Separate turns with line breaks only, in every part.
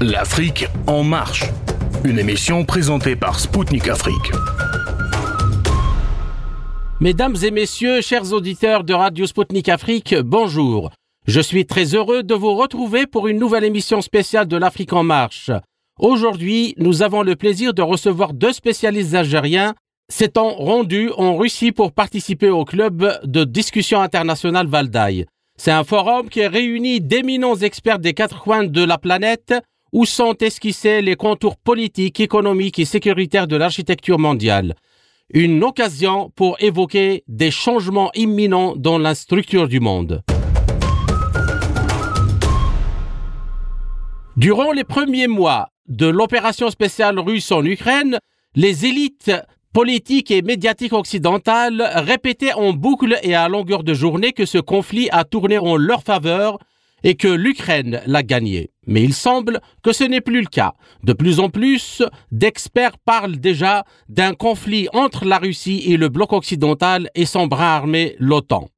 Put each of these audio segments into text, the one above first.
L'Afrique en marche. Une émission présentée par Spoutnik Afrique.
Mesdames et messieurs, chers auditeurs de Radio Spoutnik Afrique, bonjour. Je suis très heureux de vous retrouver pour une nouvelle émission spéciale de l'Afrique en marche. Aujourd'hui, nous avons le plaisir de recevoir deux spécialistes algériens s'étant rendus en Russie pour participer au club de discussion internationale Valdaï. C'est un forum qui réunit d'éminents experts des quatre coins de la planète où sont esquissés les contours politiques, économiques et sécuritaires de l'architecture mondiale? Une occasion pour évoquer des changements imminents dans la structure du monde. Durant les premiers mois de l'opération spéciale russe en Ukraine, les élites politiques et médiatiques occidentales répétaient en boucle et à longueur de journée que ce conflit a tourné en leur faveur et que l'Ukraine l'a gagné. Mais il semble que ce n'est plus le cas. De plus en plus d'experts parlent déjà d'un conflit entre la Russie et le bloc occidental et son bras armé, l'OTAN.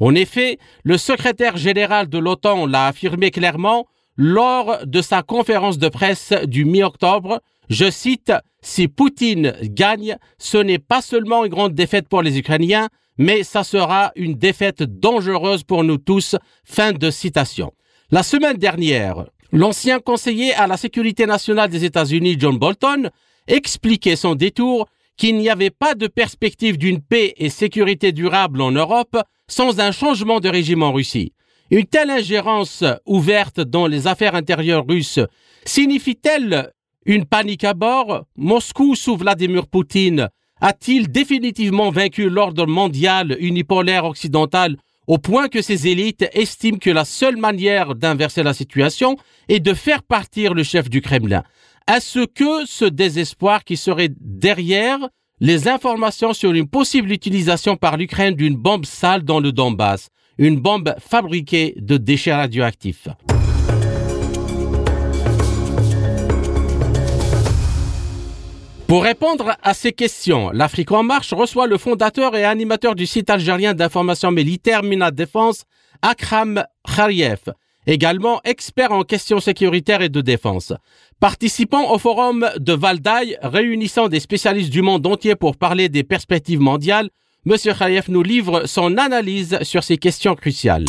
En effet, le secrétaire général de l'OTAN l'a affirmé clairement lors de sa conférence de presse du mi-octobre je cite, Si Poutine gagne, ce n'est pas seulement une grande défaite pour les Ukrainiens, mais ça sera une défaite dangereuse pour nous tous. Fin de citation. La semaine dernière, l'ancien conseiller à la sécurité nationale des États-Unis, John Bolton, expliquait son détour qu'il n'y avait pas de perspective d'une paix et sécurité durable en Europe sans un changement de régime en Russie. Une telle ingérence ouverte dans les affaires intérieures russes signifie-t-elle une panique à bord? Moscou sous Vladimir Poutine a-t-il définitivement vaincu l'ordre mondial unipolaire occidental au point que ses élites estiment que la seule manière d'inverser la situation est de faire partir le chef du Kremlin? Est-ce que ce désespoir qui serait derrière les informations sur une possible utilisation par l'Ukraine d'une bombe sale dans le Donbass, une bombe fabriquée de déchets radioactifs? Pour répondre à ces questions, l'Afrique en marche reçoit le fondateur et animateur du site algérien d'information militaire Mina Défense, Akram Khariev, également expert en questions sécuritaires et de défense. Participant au forum de Valdaï, réunissant des spécialistes du monde entier pour parler des perspectives mondiales, M. Khariev nous livre son analyse sur ces questions cruciales.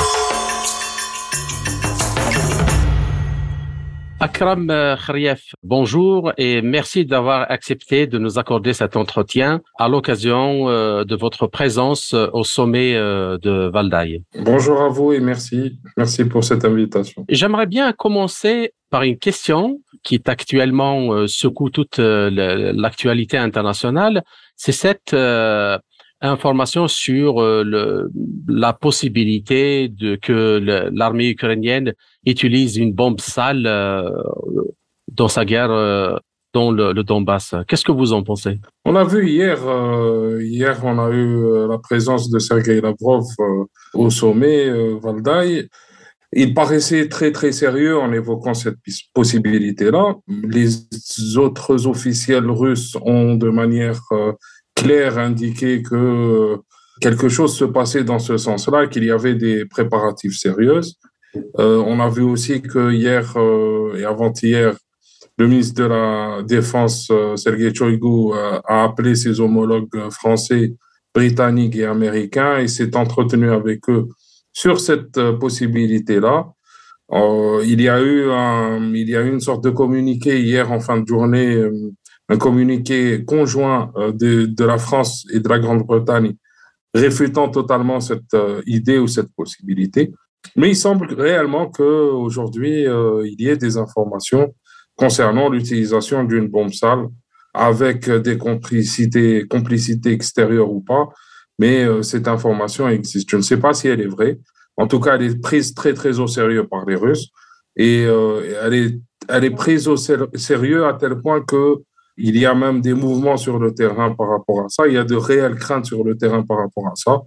Akram Khariev, bonjour et merci d'avoir accepté de nous accorder cet entretien à l'occasion euh, de votre présence euh, au sommet euh, de Valdaï.
Bonjour à vous et merci. Merci pour cette invitation.
J'aimerais bien commencer par une question qui est actuellement secoue toute l'actualité internationale. C'est cette information sur le, la possibilité de que l'armée ukrainienne utilise une bombe sale euh, dans sa guerre euh, dans le, Donbass. Qu'est-ce que vous en pensez?
On a vu hier, euh, hier on a eu la présence de Sergei Lavrov au sommet Valdaï. Il paraissait très très sérieux en évoquant cette possibilité-là. Les autres officiels russes ont de manière claire indiqué que quelque chose se passait dans ce sens-là, qu'il y avait des préparatifs sérieux. Euh, on a vu aussi que hier euh, et avant-hier, le ministre de la Défense, euh, Sergei Shoigu, a appelé ses homologues français, britanniques et américains et s'est entretenu avec eux sur cette possibilité-là. il eu il y a eu une sorte de communiqué hier en fin de journée, un communiqué conjoint de, de la France et de la Grande-Bretagne réfutant totalement cette idée ou cette possibilité. Mais il semble réellement qu'aujourd'hui, euh, il y ait des informations concernant l'utilisation d'une bombe sale avec des complicités, complicités extérieures ou pas, mais euh, cette information existe. Je ne sais pas si elle est vraie. En tout cas, elle est prise très, très au sérieux par les Russes et euh, elle, est, elle est prise au sérieux à tel point que il y a même des mouvements sur le terrain par rapport à ça. Il y a de réelles craintes sur le terrain par rapport à ça.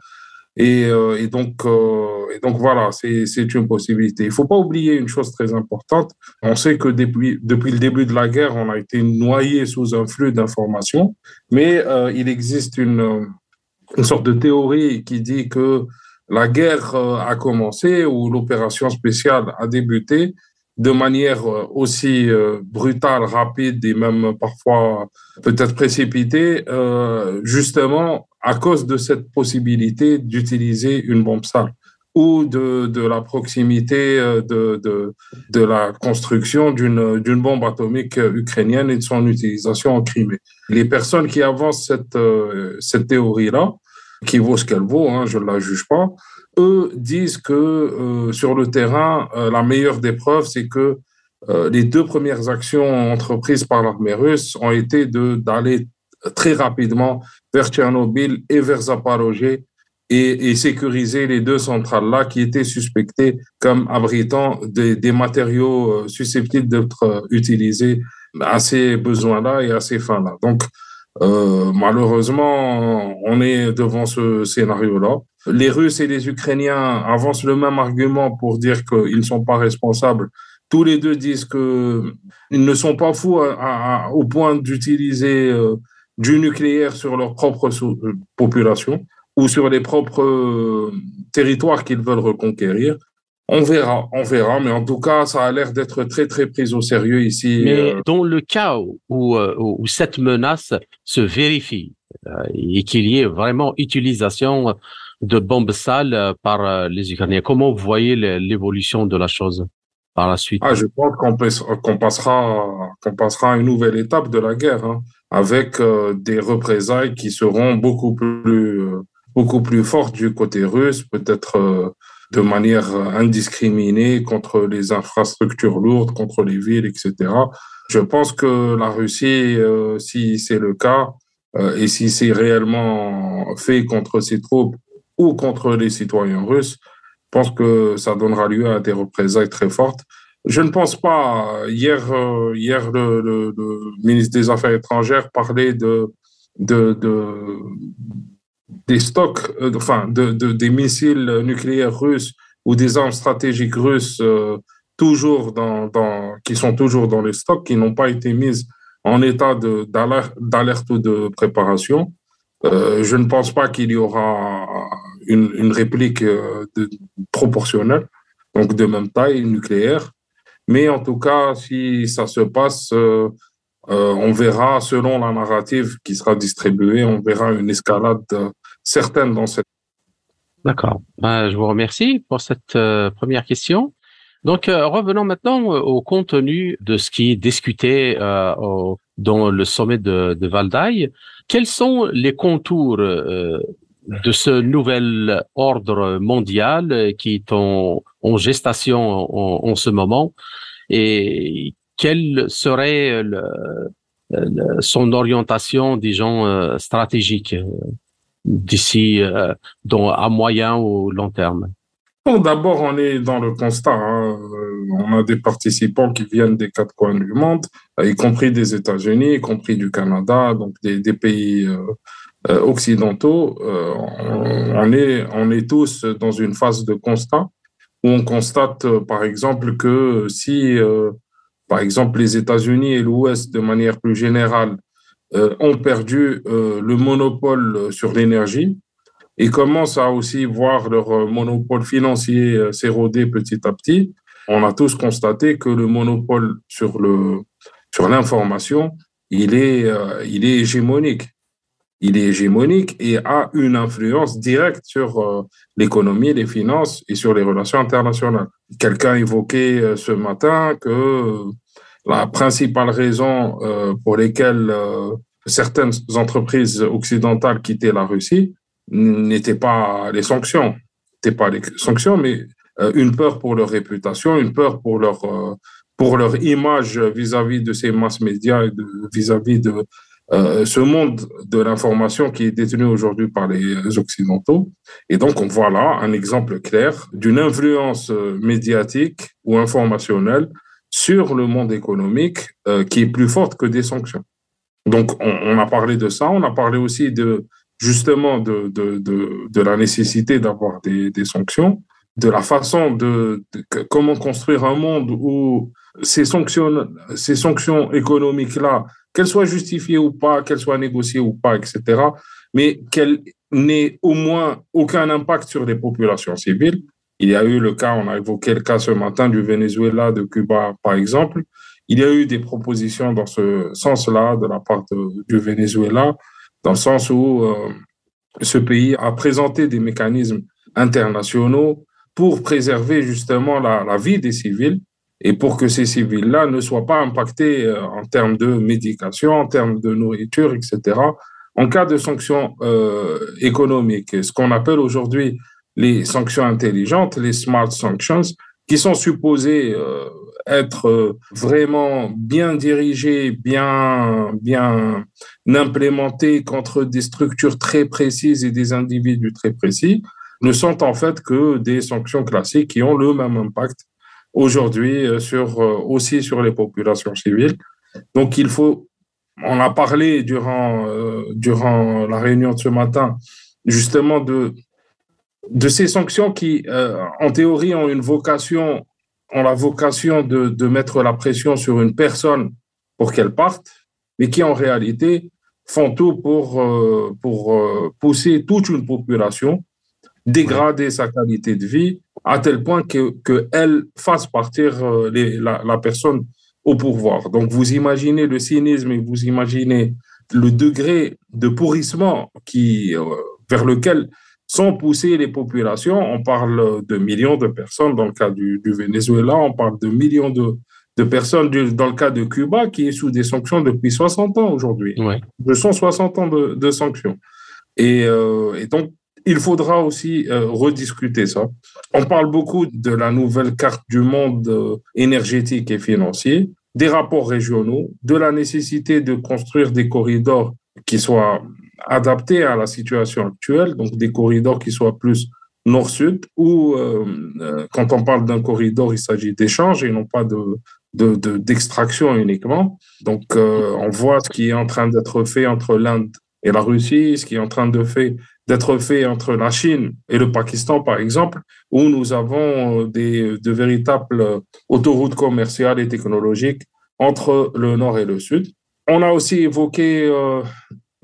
Et, euh, euh, donc voilà, c'est une possibilité. Il ne faut pas oublier une chose très importante. On sait que depuis, le début de la guerre, on a été noyé sous un flux d'informations, mais euh, il existe une sorte de théorie qui dit que la guerre a commencé ou l'opération spéciale a débuté de manière aussi brutale, rapide et même parfois peut-être précipitée, justement à cause de cette possibilité d'utiliser une bombe sale ou de, de la proximité euh, de, de, de la construction d'une bombe atomique ukrainienne et de son utilisation en Crimée. Les personnes qui avancent cette, euh, cette théorie-là, qui vaut ce qu'elle vaut, hein, je ne la juge pas, eux disent que euh, sur le terrain, la meilleure des preuves, c'est que les deux premières actions entreprises par l'armée russe ont été d'aller très rapidement vers Tchernobyl et vers Zaporozhye et, sécuriser les deux centrales-là qui étaient suspectées comme abritant des, matériaux euh, susceptibles d'être euh, utilisés à ces besoins-là et à ces fins-là. Donc, euh, malheureusement, on est devant ce scénario-là. Les Russes et les Ukrainiens avancent le même argument pour dire qu'ils ne sont pas responsables. Tous les deux disent qu'ils ne sont pas fous au point d'utiliser du nucléaire sur leur propre population ou sur les propres euh, territoires qu'ils veulent reconquérir. On verra, on verra, mais en tout cas, ça a l'air d'être très, très pris au sérieux ici.
Mais euh. dans le cas où, euh, où, cette menace se vérifie et qu'il y ait vraiment utilisation de bombes sales par les Ukrainiens, comment vous voyez l'évolution de la chose par la suite?
Ah, Je pense qu'on passera, qu'on passera à une nouvelle étape de la guerre, hein, avec des représailles qui seront beaucoup plus beaucoup plus forte du côté russe, peut-être euh, de manière indiscriminée contre les infrastructures lourdes, contre les villes, etc. Je pense que la Russie, euh, si c'est le cas, euh, et si c'est réellement fait contre ses troupes ou contre les citoyens russes, je pense que ça donnera lieu à des représailles très fortes. Je ne pense pas. Hier, hier le, le, ministre des Affaires étrangères parlait de, de, de des stocks, euh, enfin, de, des missiles nucléaires russes ou des armes stratégiques russes euh, toujours dans, qui sont toujours dans les stocks, qui n'ont pas été mises en état d'alerte ou de préparation. Euh, je ne pense pas qu'il y aura une, réplique proportionnelle, donc de même taille nucléaire. Mais en tout cas, si ça se passe, on verra, selon la narrative qui sera distribuée, on verra une escalade certaines dans cette.
D'accord. Ben, je vous remercie pour cette euh, première question. Donc, euh, revenons maintenant au contenu de ce qui est discuté euh, dans le sommet de, de. Quels sont les contours de ce nouvel ordre mondial qui est en, en gestation en, en, ce moment et quelle serait le, son orientation, disons, stratégique d'ici euh, à moyen ou long terme?
D'abord, on est dans le constat. Hein. On a des participants qui viennent des quatre coins du monde, y compris des États-Unis, y compris du Canada, donc des, pays euh, euh occidentaux. Euh, on, est, tous dans une phase de constat où on constate, euh, par exemple, que si, par exemple, les États-Unis et l'Ouest, de manière plus générale, euh, ont perdu euh, le monopole sur l'énergie et commencent à aussi voir leur euh, monopole financier s'éroder petit à petit. On a tous constaté que le monopole sur le sur l'information, il est il est hégémonique. Il est hégémonique et a une influence directe sur l'économie, les finances et sur les relations internationales. Quelqu'un évoquait ce matin que la principale raison euh, pour lesquelles euh, certaines entreprises occidentales quittaient la Russie n'étaient pas les sanctions, n'étaient pas les sanctions, mais euh, une peur pour leur réputation, une peur pour leur pour leur image vis-à-vis de ces masses médias et vis-à-vis de, ce monde de l'information qui est détenu aujourd'hui par les Occidentaux. Et donc, on voit là un exemple clair d'une influence médiatique ou informationnelle sur le monde économique euh, qui est plus forte que des sanctions. Donc, on, a parlé de ça, on a parlé aussi de justement de, de, de, de la nécessité d'avoir des, des, sanctions, de la façon de, comment construire un monde où ces sanctions, ces sanctions économiques-là, qu'elles soient justifiées ou pas, qu'elles soient négociées ou pas, etc., mais qu'elles n'aient au moins aucun impact sur les populations civiles Il y a eu le cas, on a évoqué le cas ce matin du Venezuela, de Cuba, par exemple. Il y a eu des propositions dans ce sens-là de la part du Venezuela, dans le sens où euh, ce pays a présenté des mécanismes internationaux pour préserver justement la, vie des civils et pour que ces civils-là ne soient pas impactés euh, en termes de médication, en termes de nourriture, etc., en cas de sanctions euh, économiques. Ce qu'on appelle aujourd'hui les sanctions intelligentes, les smart sanctions, qui sont supposées euh, être euh, vraiment bien dirigées, bien, bien implémentées contre des structures très précises et des individus très précis, ne sont en fait que des sanctions classiques qui ont le même impact aujourd'hui euh, sur, aussi sur les populations civiles. Donc il faut, on a parlé durant, durant la réunion de ce matin, justement de de ces sanctions qui, euh, en théorie, ont une vocation, ont la vocation de, de mettre la pression sur une personne pour qu'elle parte, mais qui en réalité font tout pour, euh, pour euh, pousser toute une population, dégrader sa qualité de vie, à tel point qu'elle que fasse partir les, la, la, personne au pouvoir. Donc vous imaginez le cynisme et vous imaginez le degré de pourrissement qui, vers lequel sans pousser les populations. On parle de millions de personnes dans le cas du, Venezuela, on parle de millions de, de personnes dans le cas de Cuba qui est sous des sanctions depuis 60 ans aujourd'hui. Ouais. 260 ans de, de sanctions. Et, euh, et, donc, il faudra aussi euh, rediscuter ça. On parle beaucoup de la nouvelle carte du monde euh, énergétique et financier, des rapports régionaux, de la nécessité de construire des corridors qui soient adapté à la situation actuelle, donc des corridors qui soient plus nord-sud, ou euh, euh, quand on parle d'un corridor, il s'agit d'échange et non pas de, d'extraction de, uniquement. Donc, euh, on voit ce qui est en train d'être fait entre l'Inde et la Russie, ce qui est en train de fait, d'être fait entre la Chine et le Pakistan, par exemple, où nous avons des, de véritables autoroutes commerciales et technologiques entre le nord et le sud. On a aussi évoqué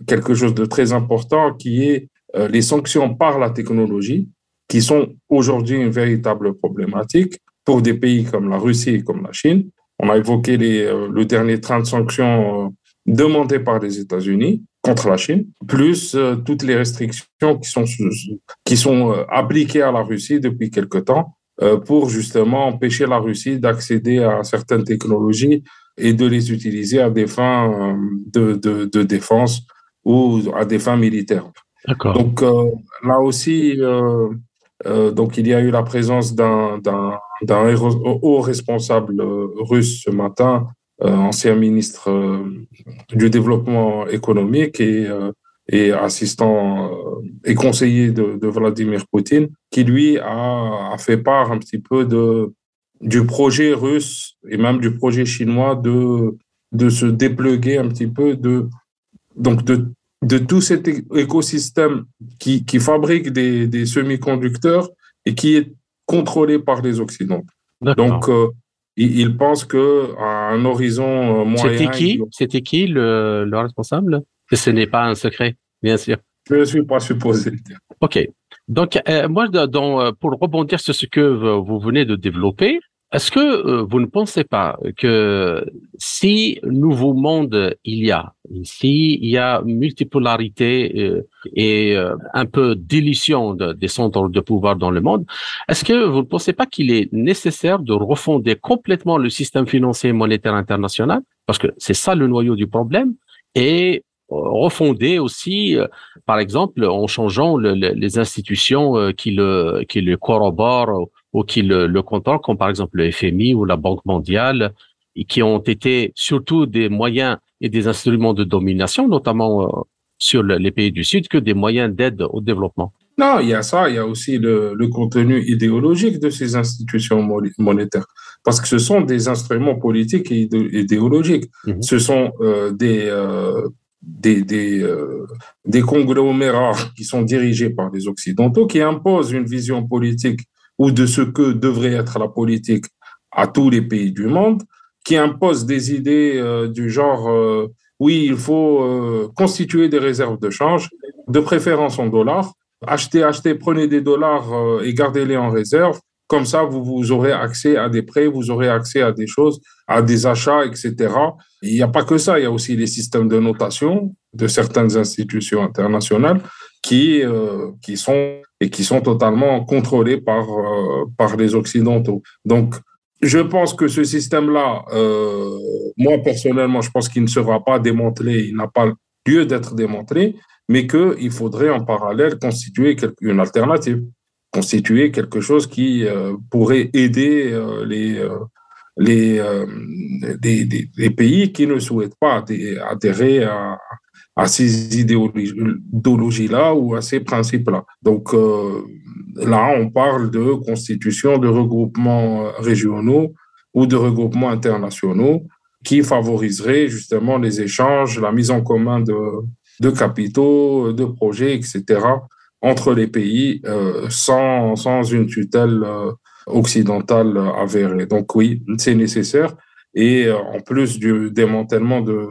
quelque chose de très important qui est euh, les sanctions par la technologie, qui sont aujourd'hui une véritable problématique pour des pays comme la Russie et comme la Chine. On a évoqué euh, le dernier train de sanctions euh, demandé par les États-Unis contre la Chine, plus toutes les restrictions qui sont, qui sont appliquées à la Russie depuis quelque temps pour justement empêcher la Russie d'accéder à certaines technologies et de les utiliser à des fins de, de défense ou à des fins militaires. Donc euh, là aussi, euh, euh, donc il y a eu la présence d'un haut responsable russe ce matin, ancien ministre du développement économique et, et assistant et conseiller de, de, Vladimir Poutine, qui lui a, a, fait part un petit peu de, du projet russe et même du projet chinois de, de se dépluguer un petit peu de donc de de tout cet écosystème qui, qui fabrique des, des semi-conducteurs et qui est contrôlé par les Occidentaux. Donc, euh, il, pense que à un horizon euh, moyen.
C'était qui? C'était qui le, le responsable? Ce n'est pas un secret, bien sûr.
Je ne suis pas supposé le dire.
OK. Donc, euh, moi, dans, pour rebondir sur ce que vous venez de développer, est-ce que euh, vous ne pensez pas que si nouveau monde il y a, s'il y a multipolarité euh, et euh, un peu dilution de, des centres de pouvoir dans le monde, est-ce que vous ne pensez pas qu'il est nécessaire de refonder complètement le système financier et monétaire international? Parce que c'est ça le noyau du problème. Et refonder aussi, par exemple, en changeant le, les institutions qui le, qui le corroborent ou qui le, le contrôlent, comme par exemple le FMI ou la Banque mondiale, et qui ont été surtout des moyens et des instruments de domination, notamment euh, sur les pays du Sud, que des moyens d'aide au développement.
Non, il y a ça, il y a aussi le, le contenu idéologique de ces institutions monétaires, parce que ce sont des instruments politiques et idéologiques. Mm-hmm. Ce sont euh, des, euh, des, des, euh, des conglomérats qui sont dirigés par les Occidentaux, qui imposent une vision politique ou de ce que devrait être la politique à tous les pays du monde, qui impose des idées euh, du genre euh, oui, il faut euh, constituer des réserves de change, de préférence en dollars, acheter, acheter, prenez des dollars et gardez-les en réserve, Comme ça, vous, vous aurez accès à des prêts, vous aurez accès à des choses, à des achats, etc. Il n'y a pas que ça, il y a aussi les systèmes de notation de certaines institutions internationales qui, euh, qui sont et qui sont totalement contrôlés par, euh, par les Occidentaux. Donc, je pense que ce système-là, euh, moi personnellement, je pense qu'il ne sera pas démantelé, il n'a pas lieu d'être démantelé, mais qu'il faudrait en parallèle constituer une alternative, constituer quelque chose qui pourrait aider euh, les, euh, les, les, pays qui ne souhaitent pas adhérer à, à ces idéologies-là ou à ces principes-là. Donc là, on parle de constitution de regroupements régionaux ou de regroupements internationaux qui favoriseraient justement les échanges, la mise en commun de, de capitaux, de projets, etc., entre les pays euh, sans, sans une tutelle euh, occidentale avérée. Donc oui, c'est nécessaire. Et euh, en plus du démantèlement de,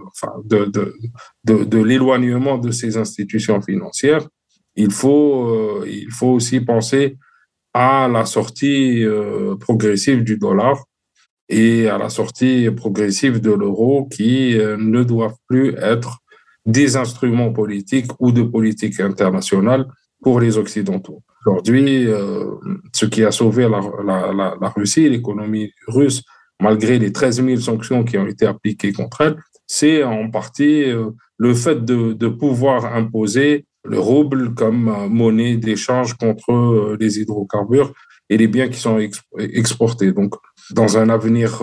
l'éloignement de ces institutions financières, il faut, il faut aussi penser à la sortie progressive du dollar et à la sortie progressive de l'euro qui ne doivent plus être des instruments politiques ou de politique internationale pour les Occidentaux. Aujourd'hui, euh, ce qui a sauvé la, Russie, l'économie russe, malgré les 13 000 sanctions qui ont été appliquées contre elle, c'est en partie euh, le fait de, pouvoir imposer le rouble comme euh, monnaie d'échange contre les hydrocarbures et les biens qui sont exportés. Donc, dans un avenir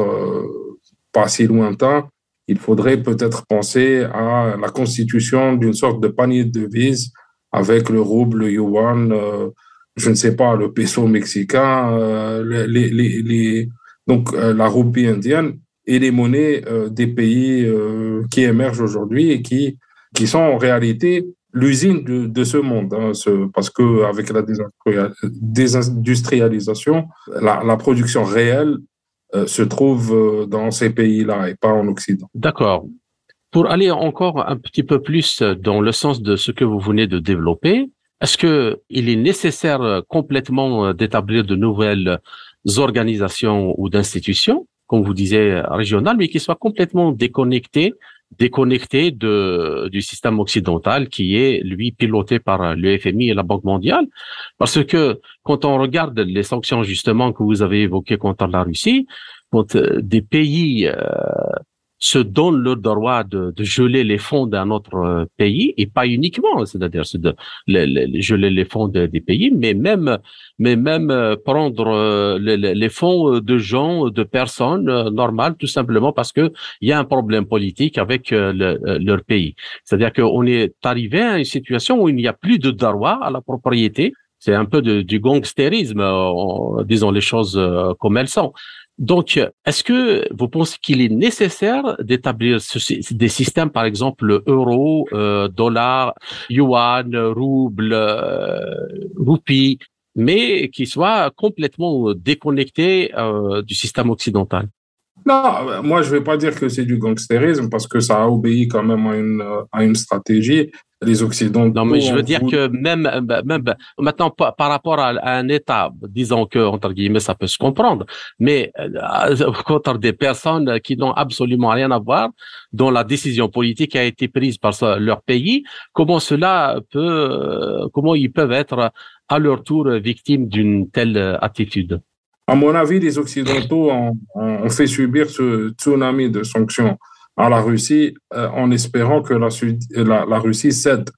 pas si lointain, il faudrait peut-être penser à la constitution d'une sorte de panier de devises avec le rouble, le yuan, euh, je ne sais pas, le peso mexicain, euh, les, les, les, donc euh, la roupie indienne et les monnaies des pays qui émergent aujourd'hui et qui, sont en réalité l'usine de, ce monde, hein, ce, parce que avec la désindustrialisation, la, production réelle euh, se trouve euh, dans ces pays-là et pas en Occident.
D'accord. Pour aller encore un petit peu plus dans le sens de ce que vous venez de développer, est-ce que il est nécessaire complètement d'établir de nouvelles organisations ou d'institutions, comme vous disiez, régionales, mais qui soient complètement déconnectées déconnecté de, du système occidental qui est, lui, piloté par le FMI et la Banque mondiale. Parce que quand on regarde les sanctions, justement, que vous avez évoquées contre la Russie, quand euh, des pays euh, se donnent le droit de, de geler les fonds d'un autre euh, pays et pas uniquement, c'est-à-dire de geler les fonds des pays, mais même mais même euh, prendre euh, les, fonds de gens, de personnes normales, tout simplement parce que il y a un problème politique avec leur pays. C'est-à-dire qu'on est arrivé à une situation où il n'y a plus de droit à la propriété. C'est un peu du gangstérisme, disons les choses comme elles sont. Donc, est-ce que vous pensez qu'il est nécessaire d'établir des systèmes, par exemple, euro, euh, dollar, yuan, rouble, euh, mais qui soient complètement déconnectés euh, du système occidental?
Non, moi je vais pas dire que c'est du gangstérisme parce que ça a obéi quand même à une, à une stratégie les Occidentaux.
Non, mais je veux dire que même, même maintenant par, rapport à, un État, disons que entre guillemets ça peut se comprendre, mais euh, contre des personnes qui n'ont absolument rien à voir, dont la décision politique a été prise par leur pays, comment cela peut, euh, comment ils peuvent être à leur tour victimes d'une telle attitude?
À mon avis, les Occidentaux ont, fait subir ce tsunami de sanctions à la Russie euh, en espérant que la, Russie cède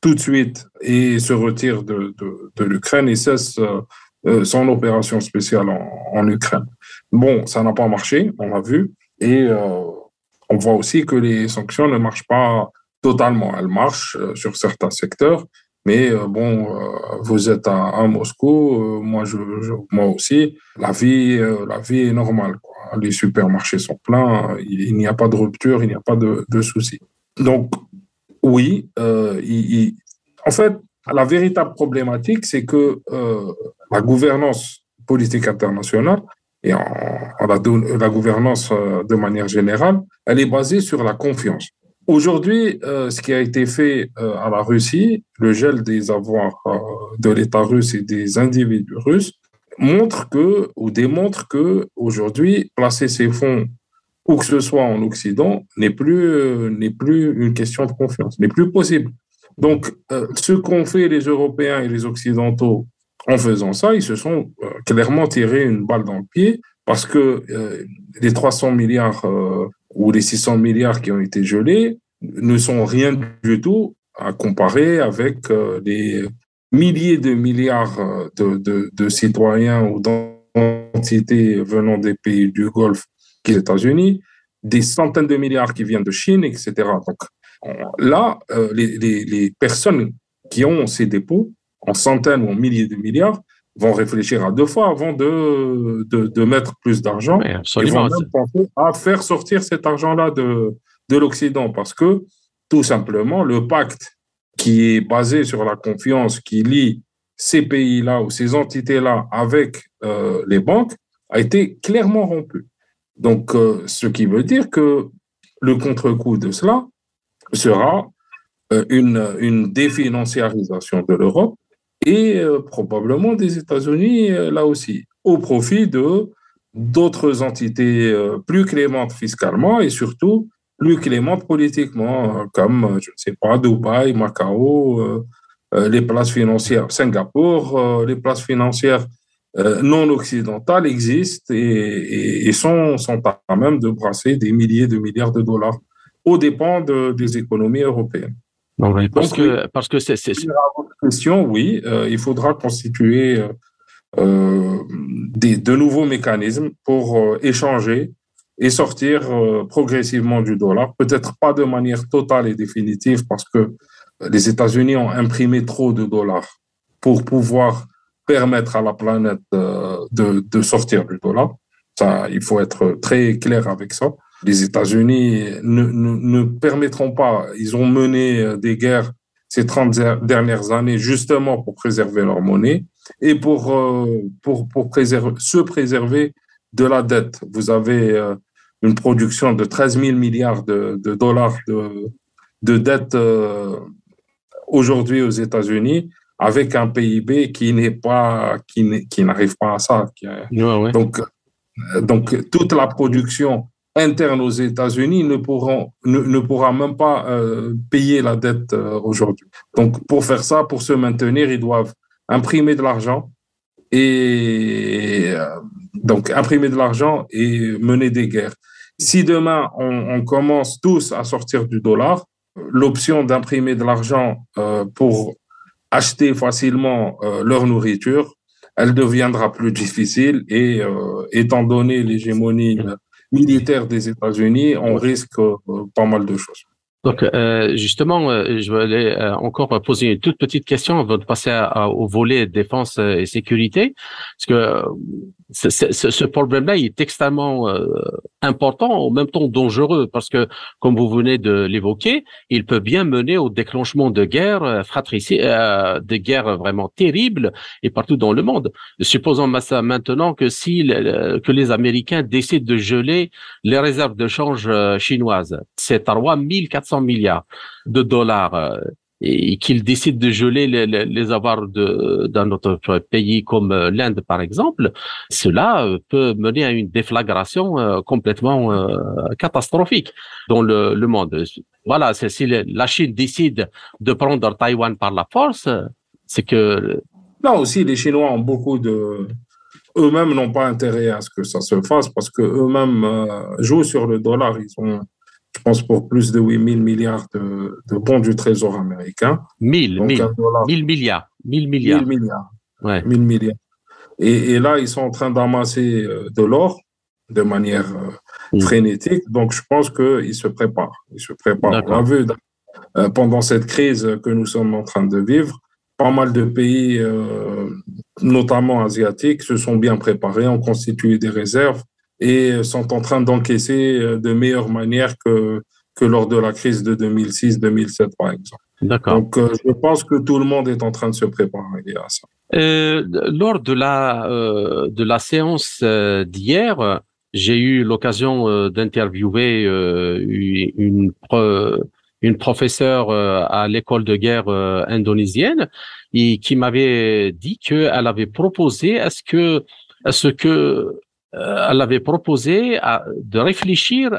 tout de suite et se retire de, l'Ukraine et cesse euh, euh, son opération spéciale en, Ukraine. Bon, ça n'a pas marché, on l'a vu, et on voit aussi que les sanctions ne marchent pas totalement. Elles marchent sur certains secteurs, mais bon, vous êtes à, Moscou, moi, je, moi aussi, la vie, la vie est normale. Les supermarchés sont pleins, il, n'y a pas de rupture, il n'y a pas de, de souci. Donc, oui, euh, en fait, la véritable problématique, c'est que euh, la gouvernance politique internationale et en, la, la, gouvernance euh, de manière générale, elle est basée sur la confiance. Aujourd'hui, euh, ce qui a été fait euh, à la Russie, le gel des avoirs euh, de l'État russe et des individus russes, montre que ou démontre que aujourd'hui placer ces fonds où que ce soit en Occident n'est plus n'est plus une question de confiance, n'est plus possible. Donc, ce qu'ont fait les Européens et les Occidentaux en faisant ça, ils se sont clairement tiré une balle dans le pied parce que les 300 milliards ou les 600 milliards qui ont été gelés ne sont rien du tout à comparer avec euh, les milliers de milliards euh, de, de, citoyens ou d'entités venant des pays du Golfe qui États-Unis, des centaines de milliards qui viennent de Chine, etc. Donc là, euh, les, les, personnes qui ont ces dépôts, en centaines ou en milliers de milliards, vont réfléchir à deux fois avant de, de, de mettre plus d'argent. Ils vont même penser à faire sortir cet argent-là de, de l'Occident parce que tout simplement le pacte qui est basé sur la confiance qui lie ces pays-là ou ces entités-là avec euh, les banques a été clairement rompu. Donc, euh, ce qui veut dire que le contre-coup de cela sera euh, une, une définanciarisation de l'Europe et euh, probablement des États-Unis euh, là aussi, au profit de d'autres entités euh, plus clémentes fiscalement et surtout plus clémentes politiquement, comme, je ne sais pas, Dubaï, Macao, les places financières, Singapour, les places financières non occidentales existent et, sont, sont à même de brasser des milliers de milliards de dollars aux dépens de, des économies européennes
parce, que, parce que c'est.
question, oui, euh, il faudra constituer euh, des, de nouveaux mécanismes pour euh, échanger et sortir progressivement du dollar. Peut-être pas de manière totale et définitive parce que les États-Unis ont imprimé trop de dollars pour pouvoir permettre à la planète de, de sortir du dollar. Ça, il faut être très clair avec ça les États-Unis ne, ne, ne, permettront pas, ils ont mené euh, des guerres ces 30 dernières années justement pour préserver leur monnaie et pour, euh, pour, pour préserver, se préserver de la dette. Vous avez euh, une production de 13 000 milliards de, de dollars de, de dette aujourd'hui aux États-Unis avec un PIB qui n'est pas qui n'arrive pas à ça. Donc donc toute la production interne aux États-Unis ne, pourront, ne, ne pourra même pas euh, payer la dette euh, aujourd'hui. Donc, pour faire ça, pour se maintenir, ils doivent imprimer de l'argent et euh, donc imprimer de l'argent et mener des guerres. Si demain on, on commence tous à sortir du dollar, l'option d'imprimer de l'argent pour acheter facilement leur nourriture, elle deviendra plus difficile et étant donné l'hégémonie militaire des États-Unis, on risque euh, pas mal de choses.
Donc, euh, justement, euh, je voulais encore poser une toute petite question avant de passer au volet défense et sécurité, parce que ce, ce problème-là est extrêmement euh, important, en même temps dangereux, parce que, comme vous venez de l'évoquer, il peut bien mener au déclenchement de guerres euh, fratricides, euh, de guerres vraiment terribles, et partout dans le monde. Supposons maintenant que si que les Américains décident de geler les réserves de change chinoises, c'est à 1400 milliards de dollars et qu'il décide de geler les, avoirs d'un autre pays comme euh, l'Inde, par exemple, cela euh, peut mener à une déflagration euh, complètement catastrophique dans le, monde. Voilà, si la Chine décide de prendre Taïwan par la force, c'est que...
Là aussi, les Chinois ont beaucoup de... Eux-mêmes n'ont pas intérêt à ce que ça se fasse parce que eux-mêmes jouent sur le dollar. Ils ont je pense, pour plus de 8 000 milliards de, de bons du Trésor américain.
1000, 1000, 1000 milliards. 1000 milliards.
1000 milliards. Ouais. 1000 milliards. Et, et, là, ils sont en train d'amasser euh, de l'or de manière euh, mm. frénétique. Donc, je pense qu'ils se préparent. Ils se préparent. On a vu euh, pendant cette crise que nous sommes en train de vivre, pas mal de pays, notamment asiatiques, se sont bien préparés, ont constitué des réserves et sont en train d'encaisser euh, de meilleure manière que, que lors de la crise de 2006-2007, par exemple. D'accord. Donc, euh, je pense que tout le monde est en train de se préparer à ça.
Euh, lors de la, euh, de la séance euh, d'hier, j'ai eu l'occasion d'interviewer une, une professeure à l'école de guerre indonésienne et qui m'avait dit qu'elle avait proposé à ce que à ce que elle avait proposé à, de réfléchir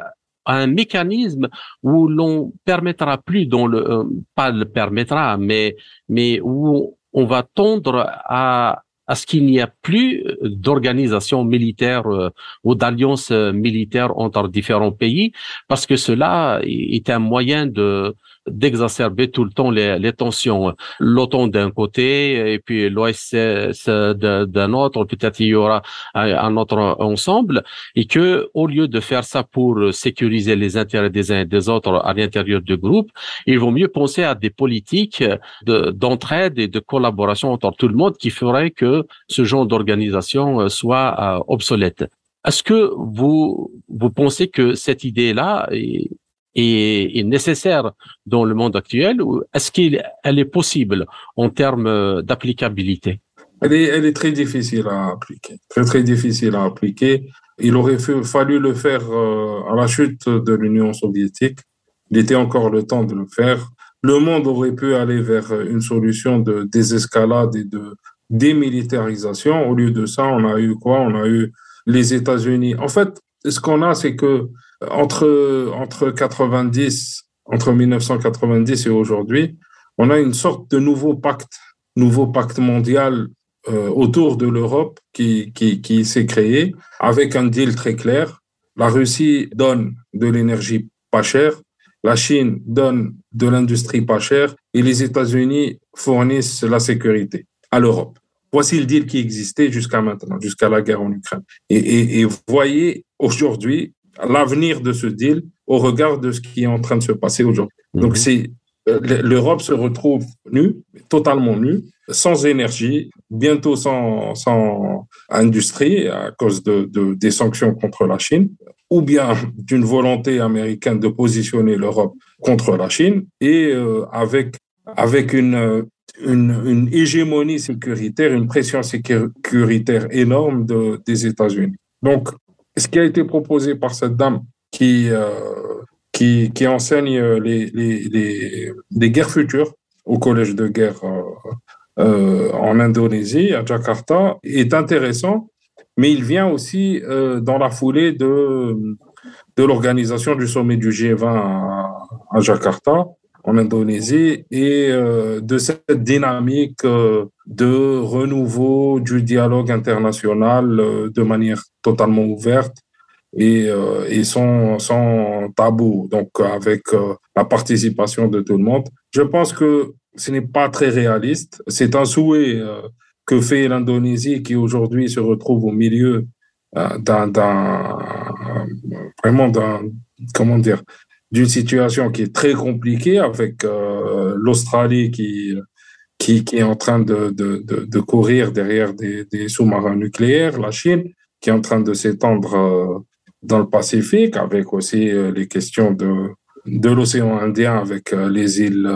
à un mécanisme où l'on permettra plus, dans le pas le permettra, mais mais où on va tendre à à ce qu'il n'y a plus euh, d'organisation militaire euh, ou d'alliance euh, militaire entre différents pays, parce que cela est un moyen de d'exacerber tout le temps les, les tensions. L'OTAN d'un côté et puis l'OSS d'un autre, peut-être il y aura un autre ensemble, et que au lieu de faire ça pour sécuriser les intérêts des uns et des autres à l'intérieur du groupe, il vaut mieux penser à des politiques d'entraide et de collaboration entre tout le monde qui ferait que ce genre d'organisation soit euh, obsolète. Est-ce que vous vous pensez que cette idée-là est, nécessaire dans le monde actuel ou est-ce qu'elle est possible en termes d'applicabilité?
Elle est, elle est très difficile à appliquer, très très difficile à appliquer. Il aurait fallu le faire euh, à la chute de l'Union soviétique. Il était encore le temps de le faire. Le monde aurait pu aller vers une solution de désescalade et de démilitarisation. Au lieu de ça, on a eu quoi? On a eu les États-Unis. En fait, ce qu'on a, c'est que entre, entre 90, entre 1990 et aujourd'hui, on a une sorte de nouveau pacte, nouveau pacte mondial euh, autour de l'Europe qui, qui, qui s'est créé avec un deal très clair. La Russie donne de l'énergie pas chère, la Chine donne de l'industrie pas chère et les États-Unis fournissent la sécurité à l'Europe. Voici le deal qui existait jusqu'à maintenant, jusqu'à la guerre en Ukraine. Et, et, et voyez aujourd'hui l'avenir de ce deal au regard de ce qui est en train de se passer aujourd'hui. Mhm. Donc, c'est euh, l'Europe se retrouve nue, totalement nue, sans énergie, bientôt sans, sans industrie à cause de, de, des sanctions contre la Chine, ou bien d'une volonté américaine de positionner l'Europe contre la Chine, et euh, avec, avec une, une, une, hégémonie sécuritaire, une pression sécuritaire énorme de, des États-Unis. Donc, ce qui a été proposé par cette dame qui, euh, qui, enseigne les, les, les, guerres futures au collège de guerre euh, euh, en Indonésie, à Jakarta, est intéressant, mais il vient aussi dans la foulée de, de l'organisation du sommet du G20 à, à Jakarta, en Indonésie et de cette dynamique de renouveau du dialogue international euh, de manière totalement ouverte et, euh, et sans, sans tabou, donc avec euh, la participation de tout le monde. Je pense que ce n'est pas très réaliste. C'est un souhait que fait l'Indonésie qui aujourd'hui se retrouve au milieu d'un, vraiment d'un, comment dire, d'une situation qui est très compliquée avec l'Australie qui qui, est en train de, de, de, courir derrière des, sous-marins nucléaires, la Chine, qui est en train de s'étendre euh, dans le Pacifique, avec aussi euh, les questions de, de l'océan Indien avec euh, les îles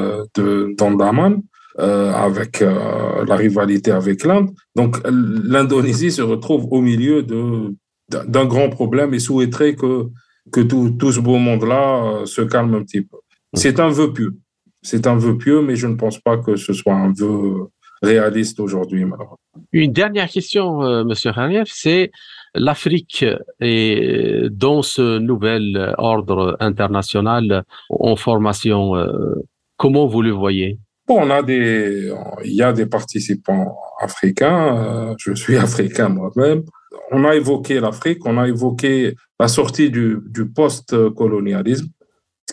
d'Andaman, euh, avec euh, la rivalité avec l'Inde. Donc l'Indonésie se retrouve au milieu d'un grand problème et souhaiterait que que tout, tout ce beau monde-là se calme un petit peu. C'est un vœu pieux. C'est un vœu pieux, mais je ne pense pas que ce soit un vœu réaliste aujourd'hui, malheureusement.
Une dernière question, euh, Monsieur Ranier, c'est l'Afrique est dans ce nouvel ordre international en formation. Euh, comment vous le voyez?
Bon, on a des, il y a des participants africains. Euh, je suis africain moi-même. On a évoqué l'Afrique, on a évoqué la sortie du, post-colonialisme,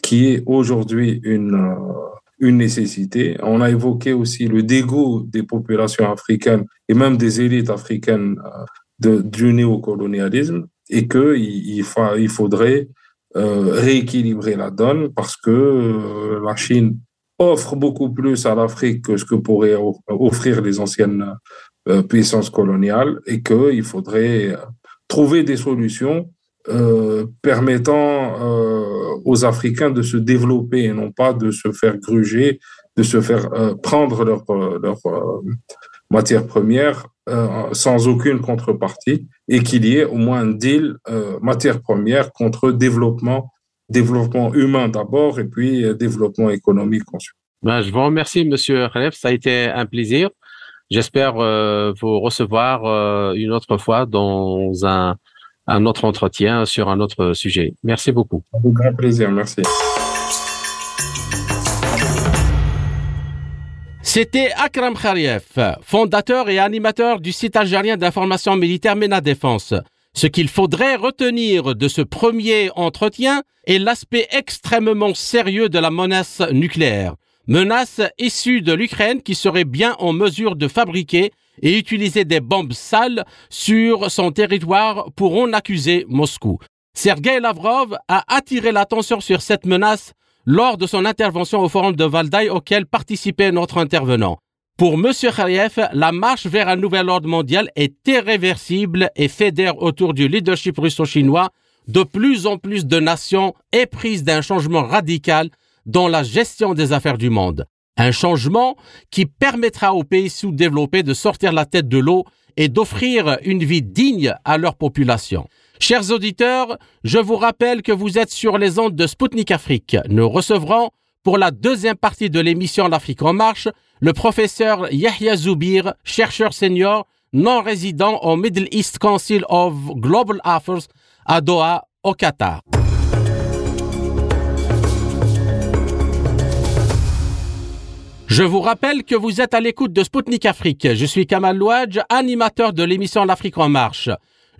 qui est aujourd'hui une une nécessité. On a évoqué aussi le dégoût des populations africaines et même des élites africaines euh, du néocolonialisme et qu'il il, il faudrait euh, rééquilibrer la donne parce que euh, la Chine offre beaucoup plus à l'Afrique que ce que pourraient offrir les anciennes euh, puissances coloniales et qu'il faudrait trouver des solutions euh, permettant euh, aux Africains de se développer et non pas de se faire gruger, de se faire euh, prendre leur, leur matière première sans aucune contrepartie et qu'il y ait au moins un deal matière première contre développement développement humain d'abord et puis développement économique ensuite.
Ben, je vous remercie, Monsieur Khalef. Ça a été un plaisir. J'espère vous recevoir une autre fois dans un, un autre entretien sur un autre sujet. Merci beaucoup.
Avec grand plaisir, merci.
C'était Akram Khariev, fondateur et animateur du site algérien d'information militaire MENA Défense. Ce qu'il faudrait retenir de ce premier entretien est l'aspect extrêmement sérieux de la menace nucléaire. Menace issue de l'Ukraine qui serait bien en mesure de fabriquer et utiliser des bombes sales sur son territoire pour en accuser Moscou. Sergei Lavrov a attiré l'attention sur cette menace lors de son intervention au forum de Valdaï auquel participait notre intervenant. Pour M. Khariev, la marche vers un nouvel ordre mondial est irréversible et fédère autour du leadership russo-chinois de plus en plus de nations éprises d'un changement radical dans la gestion des affaires du monde. Un changement qui permettra aux pays sous-développés de sortir la tête de l'eau et d'offrir une vie digne à leur population. Chers auditeurs, je vous rappelle que vous êtes sur les ondes de Spoutnik Afrique. Nous recevrons pour la deuxième partie de l'émission L'Afrique en marche le professeur Yahya Zoubir, chercheur senior non résident au Middle East Council of Global Affairs à Doha, au Qatar. Je vous rappelle que vous êtes à l'écoute de Spoutnik Afrique. Je suis Kamal Louadj, animateur de l'émission L'Afrique en marche.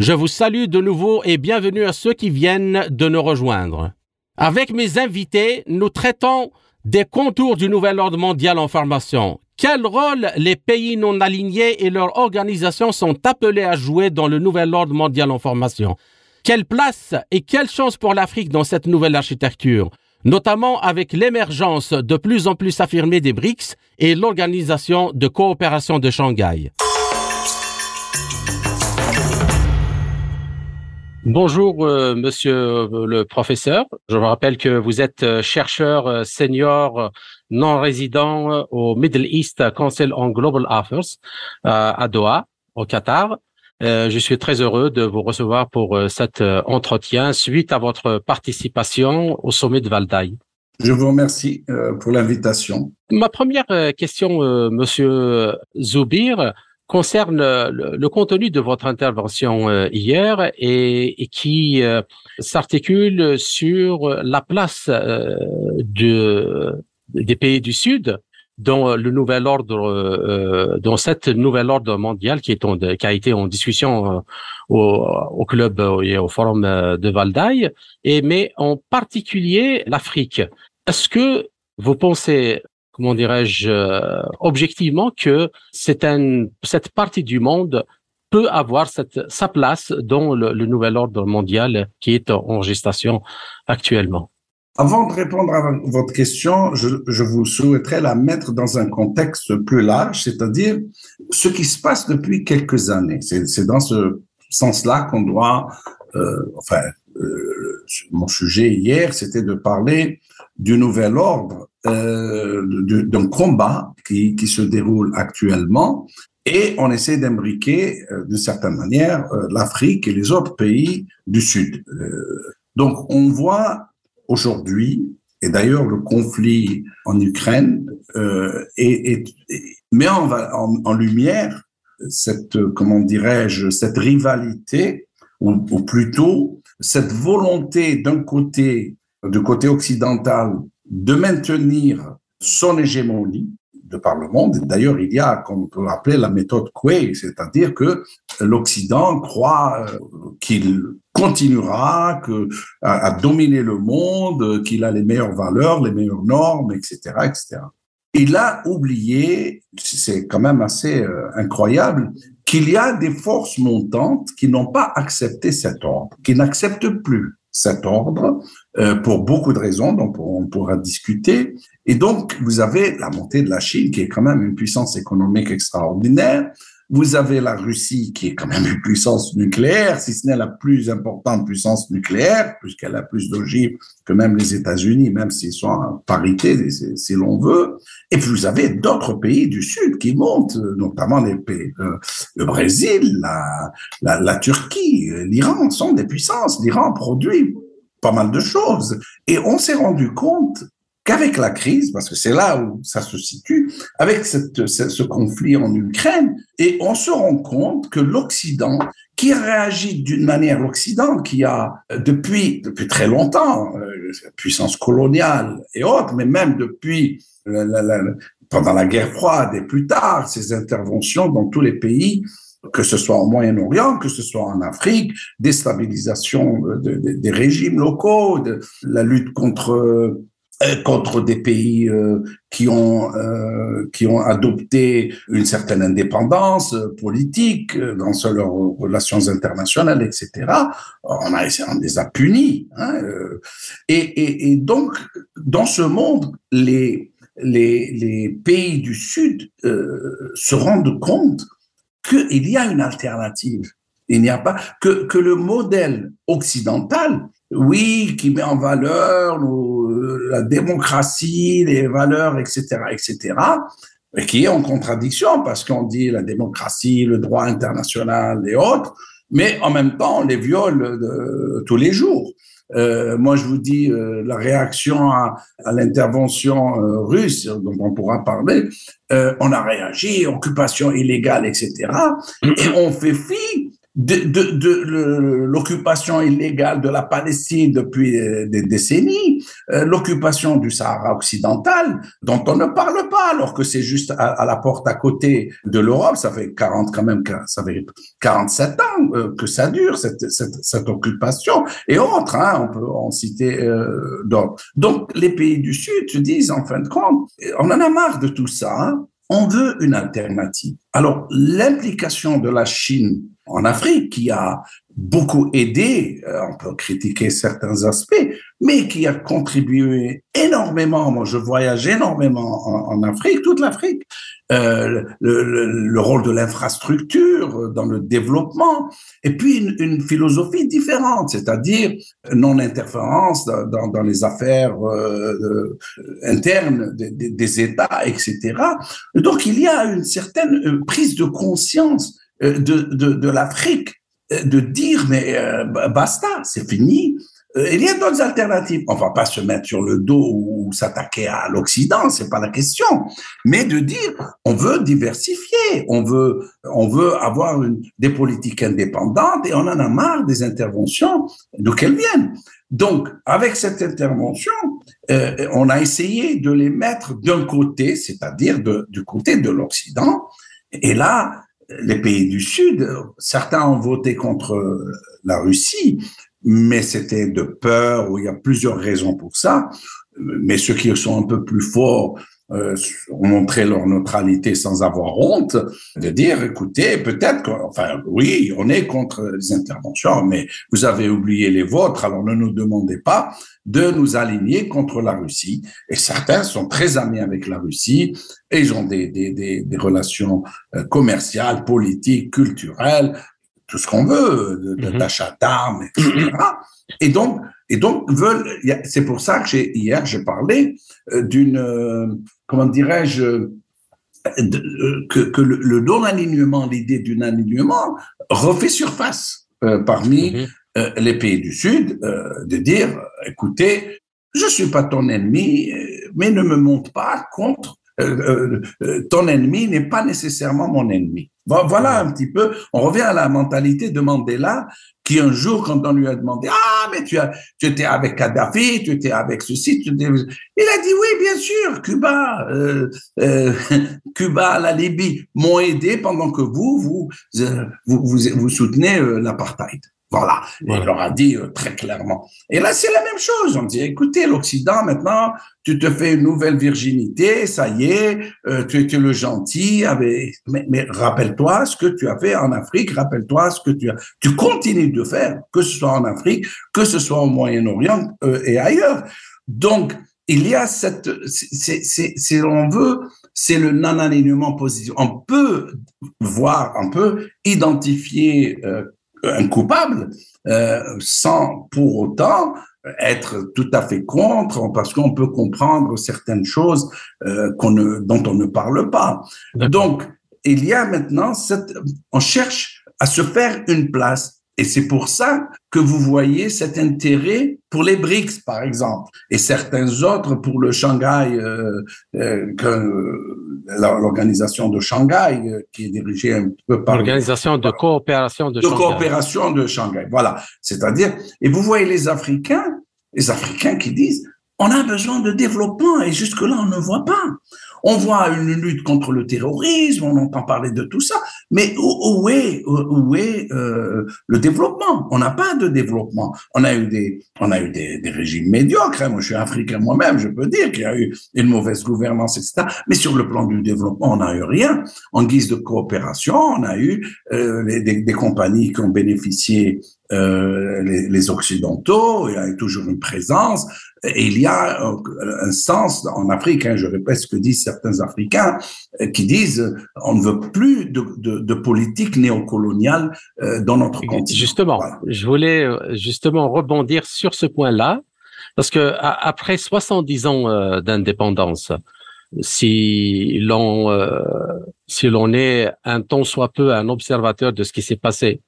Je vous salue de nouveau et bienvenue à ceux qui viennent de nous rejoindre. Avec mes invités, nous traitons des contours du nouvel ordre mondial en formation. Quel rôle les pays non alignés et leurs organisations sont appelés à jouer dans le nouvel ordre mondial en formation? Quelle place et quelle chance pour l'Afrique dans cette nouvelle architecture? Notamment avec l'émergence de plus en plus affirmée des BRICS et l'organisation de coopération de Shanghai. Bonjour, euh, monsieur euh, le professeur. Je vous rappelle que vous êtes euh, chercheur senior non résident au Middle East Council on Global Affairs à Doha, au Qatar. Je suis très heureux de vous recevoir pour cet entretien suite à votre participation au sommet de Valdaï.
Je vous remercie pour l'invitation.
Ma première question, monsieur Zoubir, concerne le, contenu de votre intervention euh, hier et, qui euh, s'articule sur la place euh, de, des pays du Sud dans le nouvel ordre, dans cette nouvelle ordre mondial qui est qui a été en discussion au, au, club et au forum de Valdaï, et mais en particulier l'Afrique. Est-ce que vous pensez comment dirais-je, euh, objectivement que c'est un, cette partie du monde peut avoir cette, sa place dans le, nouvel ordre mondial qui est en gestation actuellement?
Avant de répondre à votre question, je, vous souhaiterais la mettre dans un contexte plus large, c'est-à-dire ce qui se passe depuis quelques années. C'est dans ce sens-là qu'on doit, euh, enfin, euh, mon sujet hier, c'était de parler du nouvel ordre, euh, d'un combat qui, qui, se déroule actuellement, et on essaie d'imbriquer, d'une certaine manière, l'Afrique et les autres pays du Sud. Donc, on voit aujourd'hui, et d'ailleurs le conflit en Ukraine et, met en, lumière cette, comment dirais-je, cette rivalité, ou, ou plutôt cette volonté d'un côté du côté occidental de maintenir son hégémonie de par le monde. D'ailleurs, il y a, comme on peut appeler, la méthode Coué, c'est-à-dire que l'Occident croit euh, qu'il continuera à, dominer le monde, qu'il a les meilleures valeurs, les meilleures normes, etc., etc. Il a oublié, c'est quand même assez euh, incroyable, qu'il y a des forces montantes qui n'ont pas accepté cet ordre, qui n'acceptent plus cet ordre euh, pour beaucoup de raisons dont on pourra discuter. Et donc, vous avez la montée de la Chine, qui est quand même une puissance économique extraordinaire. Vous avez la Russie, qui est quand même une puissance nucléaire, si ce n'est la plus importante puissance nucléaire, puisqu'elle a plus d'ogives que même les États-Unis, même s'ils sont en parité, si l'on veut. Et puis vous avez d'autres pays du Sud qui montent, notamment les pays, euh, le Brésil, la, la, la Turquie, l'Iran sont des puissances. L'Iran produit pas mal de choses. Et on s'est rendu compte qu'avec la crise, parce que c'est là où ça se situe, avec ce, conflit en Ukraine, et on se rend compte que l'Occident, qui réagit d'une manière, l'Occident, qui a depuis depuis très longtemps, euh, puissance coloniale et autres, mais même depuis pendant la guerre froide et plus tard, ses interventions dans tous les pays que ce soit au Moyen-Orient, que ce soit en Afrique, déstabilisation des régimes locaux, de, la lutte contre euh, contre des pays euh, qui ont euh, qui ont adopté une certaine indépendance politique dans leurs relations internationales, etc. On a on les a punis. Hein, et, et, et, donc dans ce monde, les les, les pays du Sud se rendent compte qu'il y a une alternative. Il n'y a pas que, que le modèle occidental, oui, qui met en valeur la démocratie, les valeurs, etc., etc., qui est en contradiction parce qu'on dit la démocratie, le droit international et autres, mais en même temps on les viole de, tous les jours. Euh, moi, je vous dis euh, la réaction à, l'intervention euh, russe, dont on pourra parler. Euh, on a réagi, occupation illégale, etc. Et on fait fi de, de, de l'occupation illégale de la Palestine depuis euh, des décennies, euh, l'occupation du Sahara occidental, dont on ne parle pas, alors que c'est juste à, la porte à côté de l'Europe. Ça fait 40 quand même, ça fait 47 ans euh, que ça dure cette, cette, cette occupation et autres. Hein, on peut en citer euh, d'autres. Donc les pays du Sud se disent en fin de compte, on en a marre de tout ça. Hein. On veut une alternative. Alors, l'implication de la Chine en Afrique, qui a beaucoup aidé, euh, on peut critiquer certains aspects, mais qui a contribué énormément. Moi, je voyage énormément en, Afrique, toute l'Afrique. Euh, le, rôle de l'infrastructure dans le développement, et puis une, philosophie différente, c'est-à-dire non-interférence dans, les affaires euh, internes des, des, États, etc. Donc, il y a une certaine prise de conscience de, de, de l'Afrique de dire mais euh, basta, c'est fini. Euh, il y a d'autres alternatives. On va pas se mettre sur le dos ou s'attaquer à l'Occident, c'est pas la question. Mais de dire, on veut diversifier, on veut, on veut avoir une, des politiques indépendantes et on en a marre des interventions d'où qu'elles viennent. Donc, avec cette intervention, euh, on a essayé de les mettre d'un côté, c'est-à-dire du côté de l'Occident. Et là, les pays du Sud, certains ont voté contre la Russie, mais c'était de peur, ou il y a plusieurs raisons pour ça. Mais ceux qui sont un peu plus forts euh, ont montré leur neutralité sans avoir honte, de dire, écoutez, peut-être que, enfin, oui, on est contre les interventions, mais vous avez oublié les vôtres, alors ne nous demandez pas de nous aligner contre la Russie. Et certains sont très amis avec la Russie et ils ont des, des, des, des relations euh, commerciales, politiques, culturelles, tout ce qu'on veut, mhm. d'achat d'armes, etc. Et donc, et donc veulent. C'est pour ça que hier j'ai parlé euh, d'une comment dirais-je, euh, que, que, le, non-alignement, l'idée d'un alignement, refait surface euh, parmi mhm. euh, les pays du Sud, de dire, écoutez, je suis pas ton ennemi, mais ne me monte pas contre ton ennemi n'est pas nécessairement mon ennemi. Voilà un petit peu, on revient à la mentalité de Mandela, qui un jour, quand on lui a demandé, ah, mais tu, as, tu étais avec Kadhafi, tu étais avec ceci, il a dit, oui, bien sûr, Cuba, euh, euh, Cuba, la Libye m'ont aidé pendant que euh, vous, vous, vous soutenez l'apartheid. Voilà. Il leur a dit euh, très clairement. Et là, c'est la même chose. On dit, écoutez, l'Occident, maintenant, tu te fais une nouvelle virginité, ça y est, euh, tu étais le gentil. Avec... Mais, mais rappelle-toi ce que tu as fait en Afrique, rappelle-toi ce que tu as... Tu continues de faire, que ce soit en Afrique, que ce soit au Moyen-Orient euh, et ailleurs. Donc, il y a cette... Si on veut, c'est le non-alignement positif. On peut voir, on peut identifier un coupable euh, sans pour autant être tout à fait contre, parce qu'on peut comprendre certaines choses euh, qu'on ne, dont on ne parle pas. Donc, il y a maintenant cette, on cherche à se faire une place. Et c'est pour ça que vous voyez cet intérêt pour les BRICS, par exemple, et certains autres pour le Shanghai, euh, euh, l'organisation de Shanghai, euh, qui est dirigée un peu par
l'organisation de coopération de,
de coopération de Shanghai. Voilà, c'est-à-dire, et vous voyez les Africains, les Africains qui disent, on a besoin de développement, et jusque là on ne voit pas. On voit une lutte contre le terrorisme, on entend parler de tout ça, mais où, est, où est euh, le développement? On n'a pas de développement. On a eu des, on a eu des, des régimes médiocres. Hein. Moi, je suis africain moi-même, je peux dire qu'il y a eu une mauvaise gouvernance, etc. Mais sur le plan du développement, on n'a eu rien. En guise de coopération, on a eu euh, des, des, compagnies qui ont bénéficié euh, les, les, Occidentaux, il y a toujours une présence, et il y a un sens en Afrique, hein, je répète ce que disent certains Africains, euh, qui disent on ne veut plus de, de, de politique néocoloniale euh, dans notre continent.
Justement, je voulais justement rebondir sur ce point-là, parce que après 70 ans d'indépendance, si l'on si l'on est un temps soit peu un observateur de ce qui s'est passé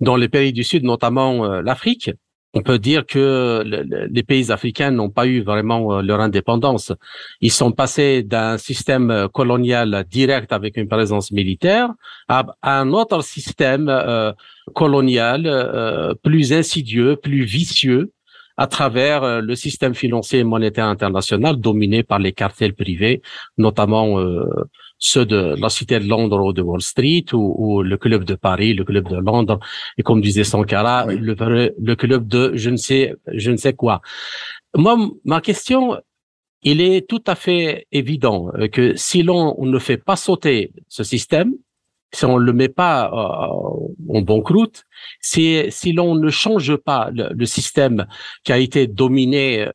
dans les pays du Sud, notamment euh, l'Afrique, on peut dire que les pays africains n'ont pas eu vraiment euh, leur indépendance. Ils sont passés d'un système euh, colonial direct avec une présence militaire à, un autre système colonial plus insidieux, plus vicieux, à travers le système financier et monétaire international dominé par les cartels privés, notamment ceux de la Cité de Londres ou de Wall Street ou, le club de Paris, le club de Londres. Et comme disait Sankara, le, le club de je ne sais je ne sais quoi. Moi, ma question, il est tout à fait évident que si l'on ne fait pas sauter ce système, si on le met pas euh, en banqueroute, si, si l'on ne change pas le, le, système qui a été dominé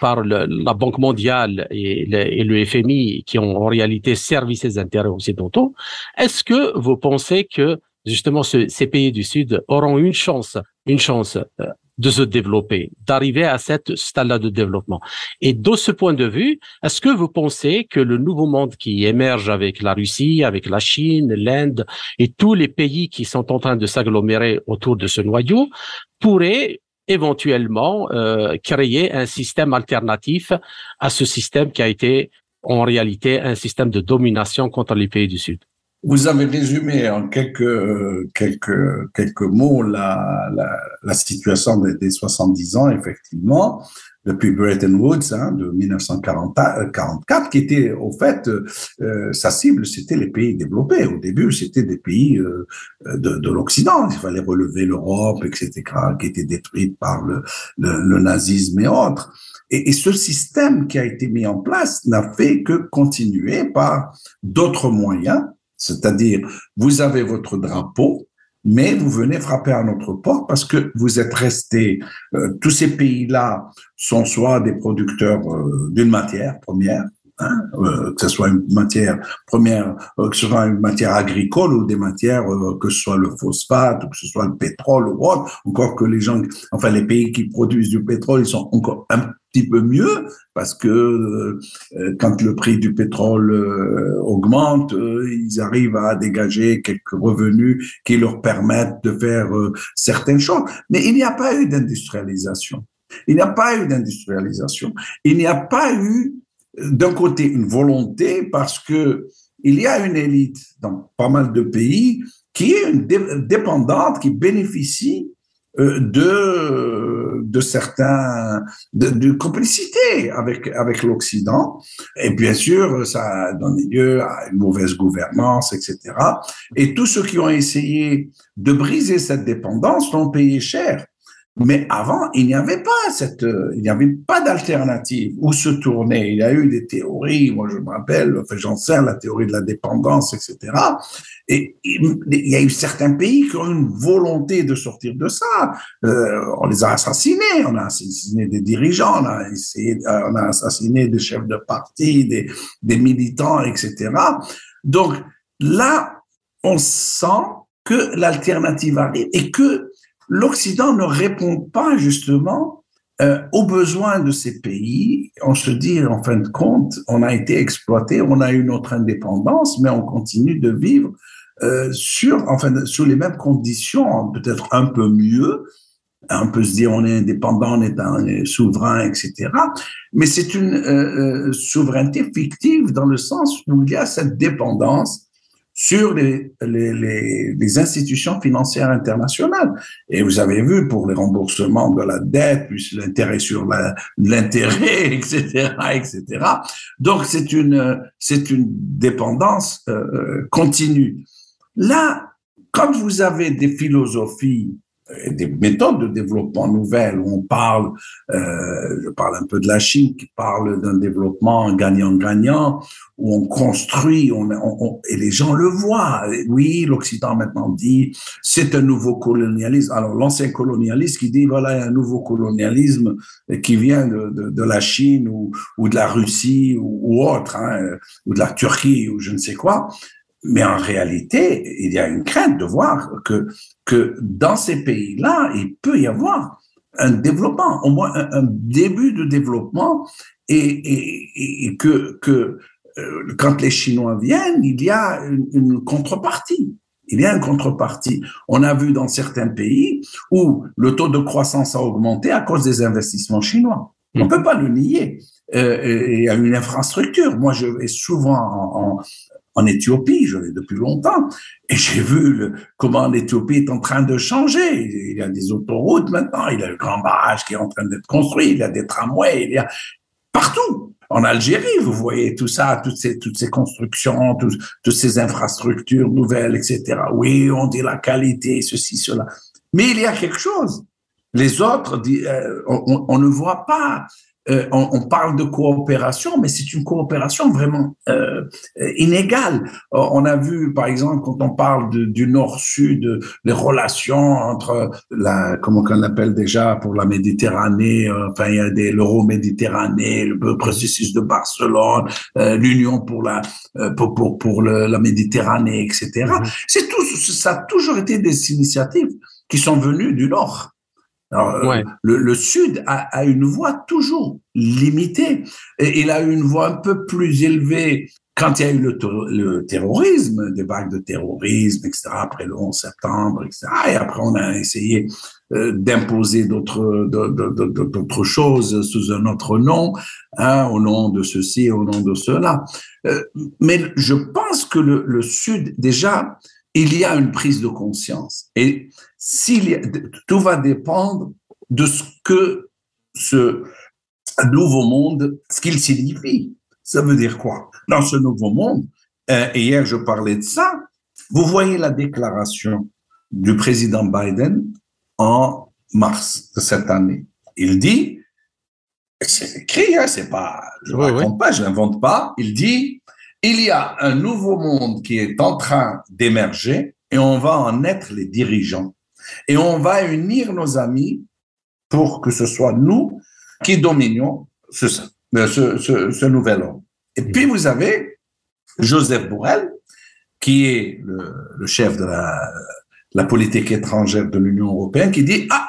par la Banque mondiale et le, FMI qui ont en réalité servi ces intérêts occidentaux, est-ce que vous pensez que justement ces pays du Sud auront une chance, une chance euh, de se développer, d'arriver à cette stade-là de développement? Et de ce point de vue, est-ce que vous pensez que le nouveau monde qui émerge avec la Russie, avec la Chine, l'Inde et tous les pays qui sont en train de s'agglomérer autour de ce noyau pourrait éventuellement euh, créer un système alternatif à ce système qui a été en réalité un système de domination contre les pays du Sud.
Vous avez résumé en quelques quelques quelques mots la la, la situation des, des, 70 ans effectivement depuis Bretton Woods hein, de 1944, qui était au fait euh, sa cible, c'était les pays développés. Au début, c'était des pays euh, de, de l'Occident. Il fallait relever l'Europe, etc., qui était détruite par le, le, le nazisme et autres. Et, et, ce système qui a été mis en place n'a fait que continuer par d'autres moyens, c'est-à-dire vous avez votre drapeau, mais vous venez frapper à notre porte parce que vous êtes restés, euh, tous ces pays-là sont soit des producteurs euh, d'une matière première, euh, que ce soit une matière première, que ce soit une matière agricole ou des matières, que ce soit le phosphate ou que ce soit le pétrole ou autre, encore que les gens, enfin les pays qui produisent du pétrole, ils sont encore un petit peu mieux parce que euh, quand le prix du pétrole euh, augmente, euh, ils arrivent à dégager quelques revenus qui leur permettent de faire certaines choses. Mais il n'y a pas eu d'industrialisation. Il n'y a pas eu d'industrialisation. Il n'y a pas eu d'un côté une volonté parce que il y a une élite dans pas mal de pays qui est une dépendante, qui bénéficie euh, de de certains de, complicité avec avec l'Occident. Et bien sûr ça donne lieu à une mauvaise gouvernance etc et tous ceux qui ont essayé de briser cette dépendance l'ont payé cher mais avant, il n'y avait pas cette, il n'y avait pas d'alternative où se tourner. Il y a eu des théories, moi je me rappelle, enfin, j'en sais, la théorie de la dépendance, etc. Et il y a eu certains pays qui ont une volonté de sortir de ça. Euh, on les a assassinés, on a assassiné des dirigeants, on a, a assassiné des chefs de parti, des militants, etc. Donc là, on sent que l'alternative arrive et que l'Occident ne répond pas justement euh, aux besoins de ces pays. On se dit, en fin de compte, on a été exploité, on a eu notre indépendance, mais on continue de vivre euh, sur, enfin, sous les mêmes conditions, peut-être un peu mieux. On peut se dire on est indépendant, on est, souverain, etc. Mais c'est une euh, euh, souveraineté fictive dans le sens où il y a cette dépendance sur les, les, les, institutions financières internationales. Et vous avez vu pour les remboursements de la dette, puis l'intérêt sur l'intérêt, etc., etc. Donc c'est une c'est une dépendance euh, continue. Là, quand vous avez des philosophies des méthodes de développement nouvelles. Où on parle, euh, je parle un peu de la Chine qui parle d'un développement gagnant-gagnant où on construit, on, on, et les gens le voient. Oui, l'Occident maintenant dit c'est un nouveau colonialisme. Alors l'ancien colonialiste qui dit voilà il y a un nouveau colonialisme qui vient de, de, de la Chine ou, ou, de la Russie ou, ou autre, hein, ou de la Turquie ou je ne sais quoi. Mais en réalité, il y a une crainte de voir que, que dans ces pays-là, il peut y avoir un développement, au moins un, début de développement, et, et, et que, que euh, quand les Chinois viennent, il y a une, une, contrepartie. Il y a une contrepartie. On a vu dans certains pays où le taux de croissance a augmenté à cause des investissements chinois. On ne peut pas le nier. Euh, il y a une infrastructure. Moi, je vais souvent en, en, Éthiopie, je l'ai depuis longtemps, et j'ai vu comment l'Éthiopie est en train de changer. Il y a des autoroutes maintenant, il y a le grand barrage qui est en train d'être construit, il y a des tramways, il y a partout. En Algérie, vous voyez tout ça, toutes ces, toutes ces constructions, toutes ces infrastructures nouvelles, etc. Oui, on dit la qualité, ceci, cela. Mais il y a quelque chose. Les autres, euh, on ne voit pas euh, on, on, parle de coopération, mais c'est une coopération vraiment euh, inégale. On a vu, par exemple, quand on parle de, du Nord-Sud, les relations entre la, comment qu'on appelle déjà pour la Méditerranée, euh, enfin il y a des l'Euro-Méditerranée, le processus de Barcelone, l'Union pour la pour pour, pour le, la Méditerranée, etc. Mm-hmm. C'est tout, ça a toujours été des initiatives qui sont venues du Nord. Alors, euh, le, le, Sud a, a, une voix toujours limitée. Et il a une voix un peu plus élevée quand il y a eu le, le terrorisme, des vagues de terrorisme, etc., après le 11 septembre, etc. Et après, on a essayé euh, d'imposer d'autres d'autres choses sous un autre nom, hein, au nom de ceci, au nom de cela. Euh, mais je pense que le, le Sud, déjà, il y a une prise de conscience. Et s'il tout va dépendre de ce que ce nouveau monde, ce qu'il signifie. Ça veut dire quoi? Dans ce nouveau monde, euh, hier je parlais de ça, vous voyez la déclaration du président Biden en mars de cette année. Il dit, c'est écrit, hein, c'est pas, je ne raconte pas, je n'invente pas, il dit, il y a un nouveau monde qui est en train d'émerger et on va en être les dirigeants. Et on va unir nos amis pour que ce soit nous qui dominions ce, nouvel homme. Et puis vous avez Joseph Borrell, qui est le, le chef de la, la, politique étrangère de l'Union européenne, qui dit, ah,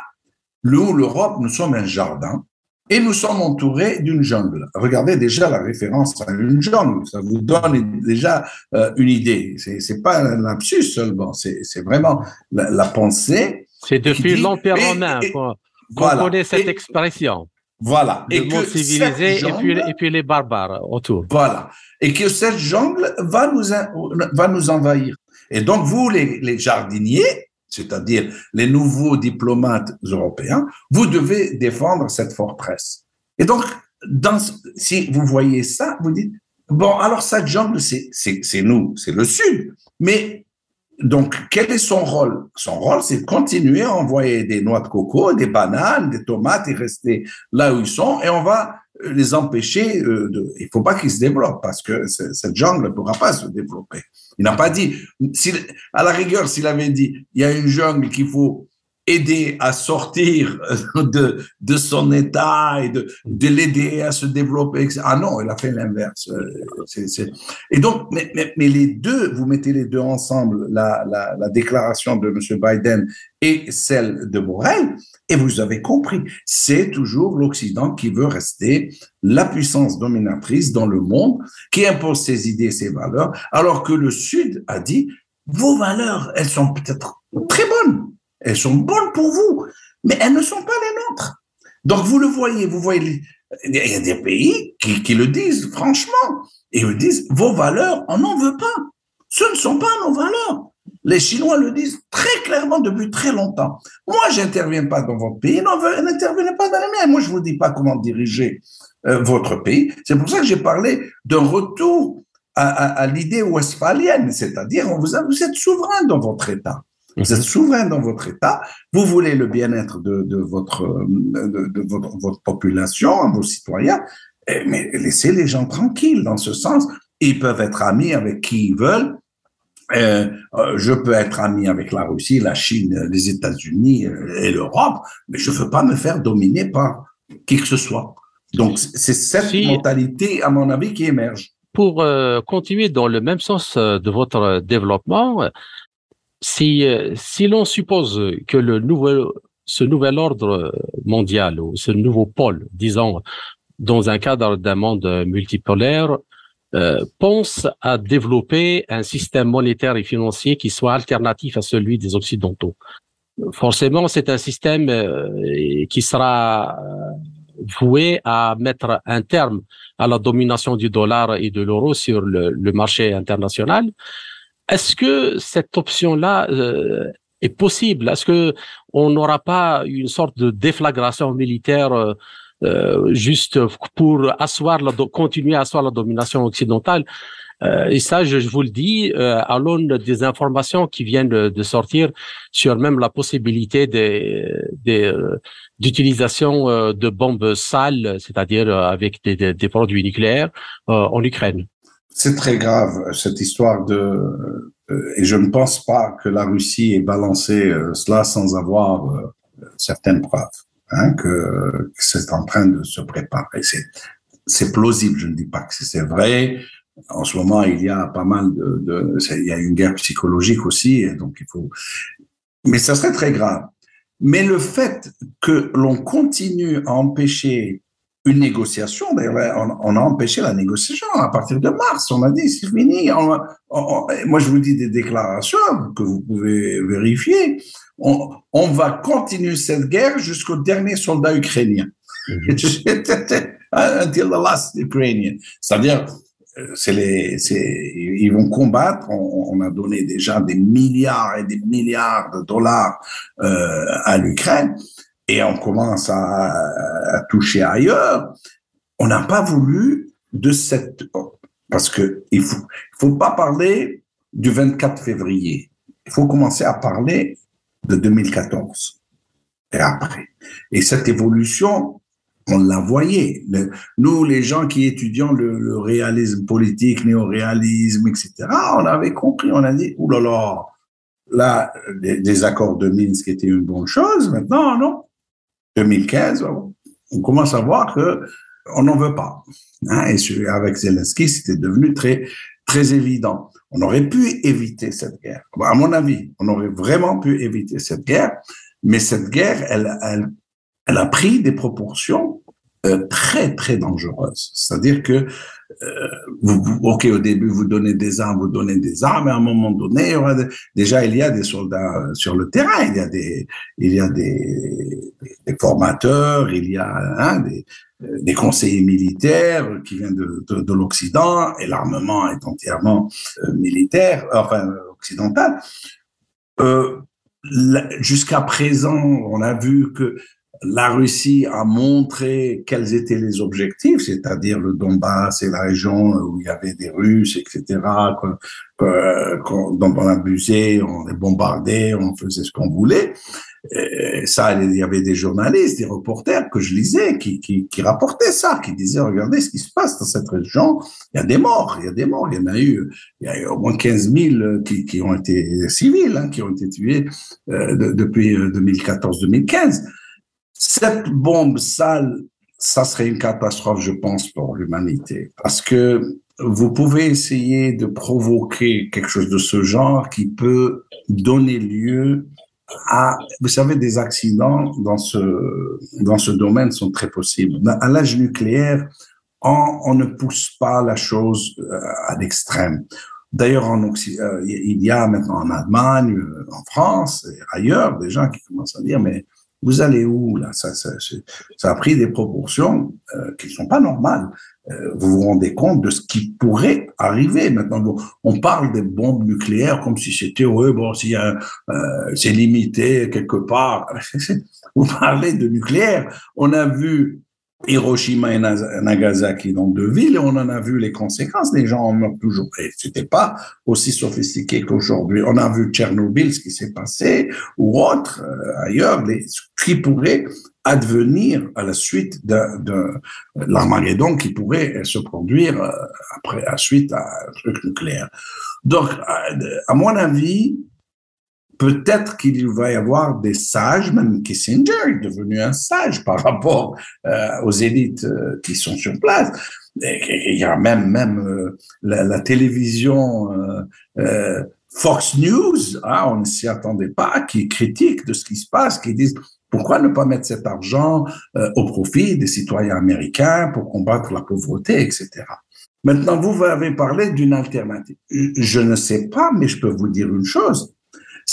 nous, l'Europe, nous sommes un jardin et nous sommes entourés d'une jungle. Regardez déjà la référence à une jungle, ça vous donne déjà euh, une idée. C'est pas un lapsus seulement, c'est vraiment la, la pensée.
C'est depuis l'Empire romain qu'on voilà. connaît cette et, expression.
Voilà.
Le et monde civilisé jungle, et, puis, et puis les barbares autour.
Voilà. Et que cette jungle va nous, va nous envahir. Et donc, vous, les, les jardiniers, c'est-à-dire les nouveaux diplomates européens, vous devez défendre cette forteresse. Et donc, si vous voyez ça, vous dites, bon, alors cette jungle, c'est nous, c'est le Sud. Mais donc, quel est son rôle? Son rôle, c'est de continuer à envoyer des noix de coco, des bananes, des tomates et rester là où ils sont. Et on va les empêcher euh, de. Il faut pas qu'ils se développent parce que cette jungle ne pourra pas se développer. Il n'a pas dit. À la rigueur, s'il avait dit, il y a une jungle qu'il faut aider à sortir de, de son état et de, de l'aider à se développer. Ah non, il a fait l'inverse. Euh, et donc, mais, mais, les deux, vous mettez les deux ensemble, la, la, la déclaration de M. Biden et celle de Borrell, et vous avez compris, c'est toujours l'Occident qui veut rester la puissance dominatrice dans le monde, qui impose ses idées, ses valeurs, alors que le Sud a dit, vos valeurs, elles sont peut-être très bonnes, elles sont bonnes pour vous, mais elles ne sont pas les nôtres. Donc vous le voyez, vous voyez, il y a des pays qui, le disent franchement, et ils disent, vos valeurs, on n'en veut pas. Ce ne sont pas nos valeurs. Les Chinois le disent très clairement depuis très longtemps. Moi, j'interviens pas dans votre pays, n'intervenez pas dans les miens. Moi, je vous dis pas comment diriger euh, votre pays. C'est pour ça que j'ai parlé d'un retour à l'idée westphalienne, c'est-à-dire vous, vous êtes souverain dans votre État. Vous êtes souverain dans votre État, vous voulez le bien-être de, de, votre, de, de votre, votre, population, vos citoyens, eh, mais laissez les gens tranquilles dans ce sens. Ils peuvent être amis avec qui ils veulent, euh, euh, je peux être ami avec la Russie, la Chine, les États-Unis euh, et l'Europe, mais je ne veux pas me faire dominer par qui que ce soit. Donc, c'est cette mentalité, à mon avis, qui émerge.
Pour continuer dans le même sens de votre développement, si, si l'on suppose que le nouvel, ce nouvel ordre mondial ou ce nouveau pôle, disons, dans un cadre d'un monde multipolaire, euh, pense à développer un système monétaire et financier qui soit alternatif à celui des Occidentaux. Forcément, c'est un système euh, qui sera euh, voué à mettre un terme à la domination du dollar et de l'euro sur le, marché international. Est-ce que cette option-là euh, est possible? Est-ce que on n'aura pas une sorte de déflagration militaire euh, juste pour asseoir la, continuer à asseoir la domination occidentale? Euh, et ça, je, vous le dis, euh, à l'aune des informations qui viennent de, sortir sur même la possibilité d'utilisation de bombes sales, c'est-à-dire avec des, des, produits nucléaires en Ukraine.
C'est très grave cette histoire de et je ne pense pas que la Russie ait balancé cela sans avoir certaines preuves hein, que, c'est en train de se préparer. C'est plausible, je ne dis pas que c'est vrai. En ce moment, il y a pas mal de, de il y a une guerre psychologique aussi, et donc il faut. Mais ça serait très grave. Mais le fait que l'on continue à empêcher une négociation. D'ailleurs, on, a empêché la négociation à partir de mars. On a dit c'est fini. moi, je vous dis des déclarations que vous pouvez vérifier. On, va continuer cette guerre jusqu'au dernier soldat ukrainien. Mhm. Until the last Ukrainian. C'est-à-dire, c'est les, ils vont combattre. On, on, a donné déjà des milliards et des milliards de dollars euh, à l'Ukraine et on commence à, toucher ailleurs, on n'a pas voulu de cette parce que il faut faut pas parler du 24 février. Il faut commencer à parler de 2014 et après. Et cette évolution, on l'a voyé. nous, les gens qui étudions le, réalisme politique, néo-réalisme, etc., on avait compris, on a dit, oulala, là là, des accords de Minsk étaient une bonne chose, maintenant, non. 2015, on commence à voir que on n'en veut pas. Hein, et avec Zelensky, c'était devenu très, très évident. On aurait pu éviter cette guerre. À mon avis, on aurait vraiment pu éviter cette guerre, mais cette guerre, elle, elle, elle a pris des proportions euh, très très dangereuses. C'est-à-dire que euh, ok, au début, vous donnez des armes, vous donnez des armes, mais à un moment donné, déjà, il y a des soldats euh, sur le terrain, il y a des, formateurs, il y a hein, des, euh, des conseillers militaires qui viennent de, de, de l'Occident, et l'armement est entièrement militaire, enfin, occidental. Jusqu'à présent, on a vu que la Russie a montré quels étaient les objectifs, c'est-à-dire le Donbass et la région où il y avait des Russes, etc., dont on abusait, on les bombardait, on faisait ce qu'on voulait. Et ça, il y avait des journalistes, des reporters que je lisais qui, qui, qui, rapportaient ça, qui disaient, regardez ce qui se passe dans cette région, il y a des morts, il y a des morts, il y en a eu, il y a eu au moins 15 000 qui, qui ont été civils, hein, qui ont été tués euh, depuis 2014-2015. Cette bombe sale, ça serait une catastrophe, je pense, pour l'humanité. Parce que vous pouvez essayer de provoquer quelque chose de ce genre qui peut donner lieu à, vous savez, des accidents dans ce, dans ce domaine sont très possibles. À l'âge nucléaire, on, ne pousse pas la chose euh, à l'extrême. D'ailleurs, euh, il y a maintenant en Allemagne, euh, en France et ailleurs des gens qui commencent à dire mais vous allez où là? Ça, ça, ça, a pris des proportions euh, qui sont pas normales. Euh, vous vous rendez compte de ce qui pourrait arriver maintenant. On parle des bombes nucléaires comme si c'était ouais bon a euh, c'est limité quelque part. vous parlez de nucléaire. On a vu Hiroshima et Nagasaki dans deux villes et on en a vu les conséquences. Les gens en meurent toujours. Et c'était pas aussi sophistiqué qu'aujourd'hui. On a vu Tchernobyl, ce qui s'est passé, ou autre, euh, ailleurs, les, ce qui pourrait advenir à la suite de, de l'Armageddon qui pourrait se produire euh, après, à suite à un truc nucléaire. Donc, à mon avis, peut-être qu'il va y avoir des sages, même Kissinger est devenu un sage par rapport euh, aux élites euh, qui sont sur place. il y a même même euh, la, télévision Fox News, hein, on ne s'y attendait pas, qui critique de ce qui se passe, qui disent pourquoi ne pas mettre cet argent au profit des citoyens américains pour combattre la pauvreté, etc. Maintenant, vous avez parlé d'une alternative. Je ne sais pas, mais je peux vous dire une chose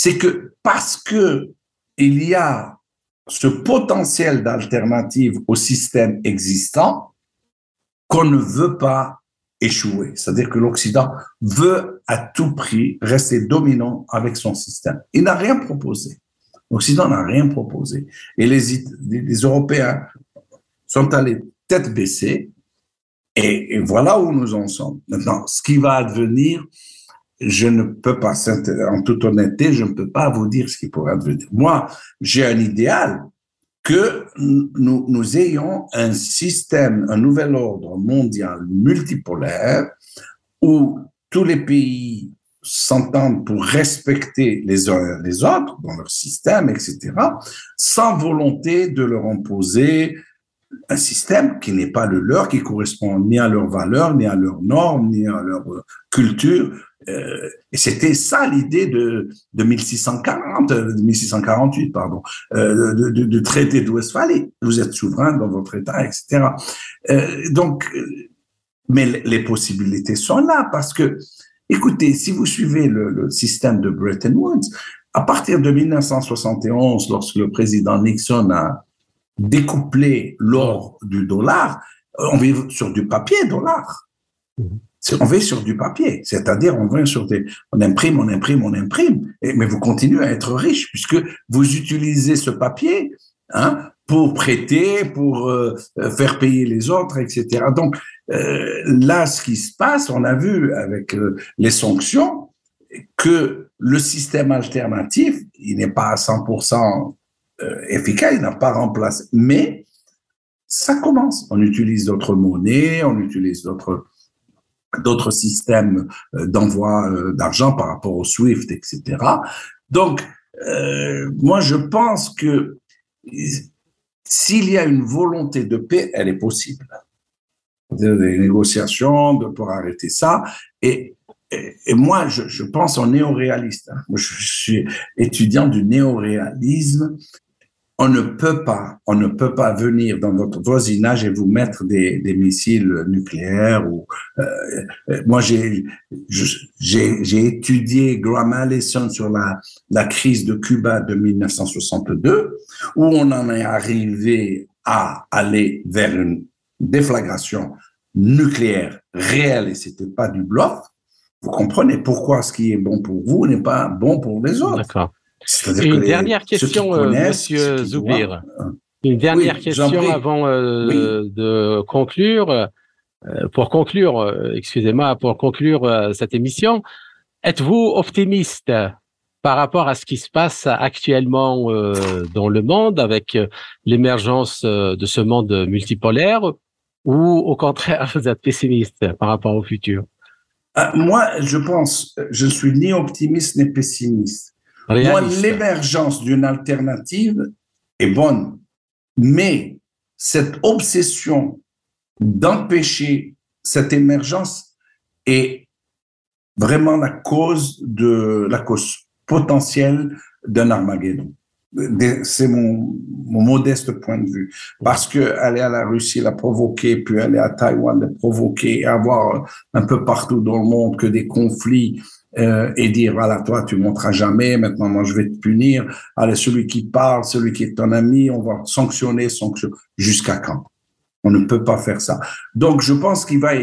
c'est que parce que il y a ce potentiel d'alternative au système existant qu'on ne veut pas échouer. C'est-à-dire que l'Occident veut à tout prix rester dominant avec son système. Il n'a rien proposé. L'Occident n'a rien proposé. Et les, Européens sont allés tête baissée. Et, voilà où nous en sommes. Maintenant, ce qui va advenir, je ne peux pas, en toute honnêteté, je ne peux pas vous dire ce qui pourra devenir. Moi, j'ai un idéal que nous, nous ayons un système, un nouvel ordre mondial multipolaire où tous les pays s'entendent pour respecter les uns les autres dans leur système, etc., sans volonté de leur imposer un système qui n'est pas le leur, qui correspond ni à leurs valeurs, ni à leurs normes, ni à leur culture, euh, et c'était ça l'idée de, de 1640, de 1648, pardon, euh, de, traité de Westphalie. Vous êtes souverain dans votre État, etc. Euh, donc, mais les possibilités sont là parce que, écoutez, si vous suivez le, le système de Bretton Woods, à partir de 1971, lorsque le président Nixon a découplé l'or du dollar, on vit sur du papier dollar. Mmh on va sur du papier, c'est-à-dire on sur des, on imprime, on imprime, on imprime, et, mais vous continuez à être riche puisque vous utilisez ce papier hein, pour prêter, pour euh, faire payer les autres, etc. Donc euh, là, ce qui se passe, on a vu avec euh, les sanctions que le système alternatif, il n'est pas à 100% efficace, il n'a pas remplacé, mais ça commence. On utilise d'autres monnaies, on utilise d'autres d'autres systèmes euh, d'envoi euh, d'argent par rapport au SWIFT, etc. Donc, euh, moi, je pense que s'il y a une volonté de paix, elle est possible. Des négociations de, pour arrêter ça. Et, et, moi, je, je, pense en néoréaliste. Hein. je suis étudiant du néoréalisme on ne peut pas, on ne peut pas venir dans votre voisinage et vous mettre des, missiles nucléaires. Euh, euh moi, j'ai j'ai étudié Graham Allison sur la la crise de Cuba de 1962, où on en est arrivé à aller vers une déflagration nucléaire réelle et c'était pas du bluff. Vous comprenez pourquoi ce qui est bon pour vous n'est pas bon pour les autres.
D'accord. Une dernière question, euh, Monsieur Zoubir. Une dernière question avant euh, de conclure. Euh, pour conclure, excusez-moi, pour conclure cette émission, êtes-vous optimiste par rapport à ce qui se passe actuellement dans le monde avec l'émergence de ce monde multipolaire ou au contraire vous êtes pessimiste par rapport au futur?
Moi, je pense, je suis ni optimiste ni pessimiste. Moi, l'émergence d'une alternative est bonne, mais cette obsession d'empêcher cette émergence est vraiment la cause de la cause potentielle d'un Armageddon. C'est mon, mon, modeste point de vue. Parce que aller à la Russie la provoquer, puis aller à Taïwan la provoquer, avoir un peu partout dans le monde que des conflits euh, et dire voilà toi tu monteras jamais maintenant moi je vais te punir. Allez celui qui parle celui qui est ton ami on va sanctionner sanctionner jusqu'à quand? On ne peut pas faire ça. Donc je pense qu'il va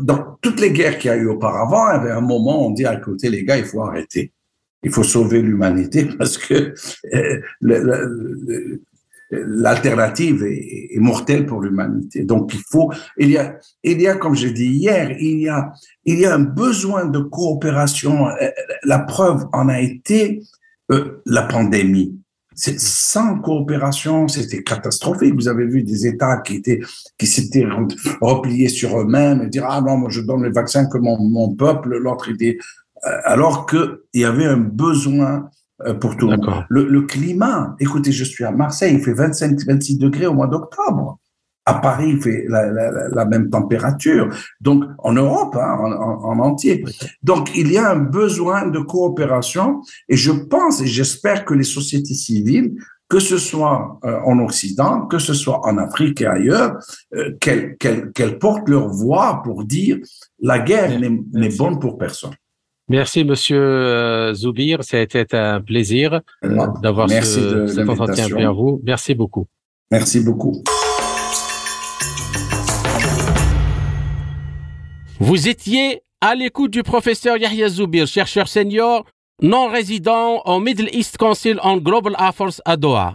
dans toutes les guerres qu'il y a eu auparavant il y avait un moment où on dit à côté les gars il faut arrêter. Il faut sauver l'humanité parce que euh, l'alternative est, mortelle pour l'humanité. Donc il faut, il y a, il y a, comme j'ai dit hier, il y a, il y a un besoin de coopération. La preuve en a été euh, la pandémie. Sans coopération, c'était catastrophique. Vous avez vu des États qui étaient, qui s'étaient repliés sur eux-mêmes et dire ah non, moi je donne le vaccin que mon, mon peuple, l'autre était, euh, alors que il y avait un besoin pour tout le Le, climat, écoutez, je suis à Marseille, il fait 25-26 degrés au mois d'octobre. À Paris, il fait la, la, la, même température. Donc, en Europe, hein, en, en, entier. Donc, il y a un besoin de coopération et je pense et j'espère que les sociétés civiles, que ce soit euh, en Occident, que ce soit en Afrique et ailleurs, euh, qu'elles qu'elles portent leur voix pour dire la guerre n'est bonne pour personne.
Merci, Monsieur euh, Zoubir. C'était un plaisir d'avoir ce, cet entretien avec vous. Merci beaucoup.
Merci beaucoup.
Vous étiez à l'écoute du professeur Yahya Zoubir, chercheur senior, non résident au Middle East Council on Global Affairs à Doha.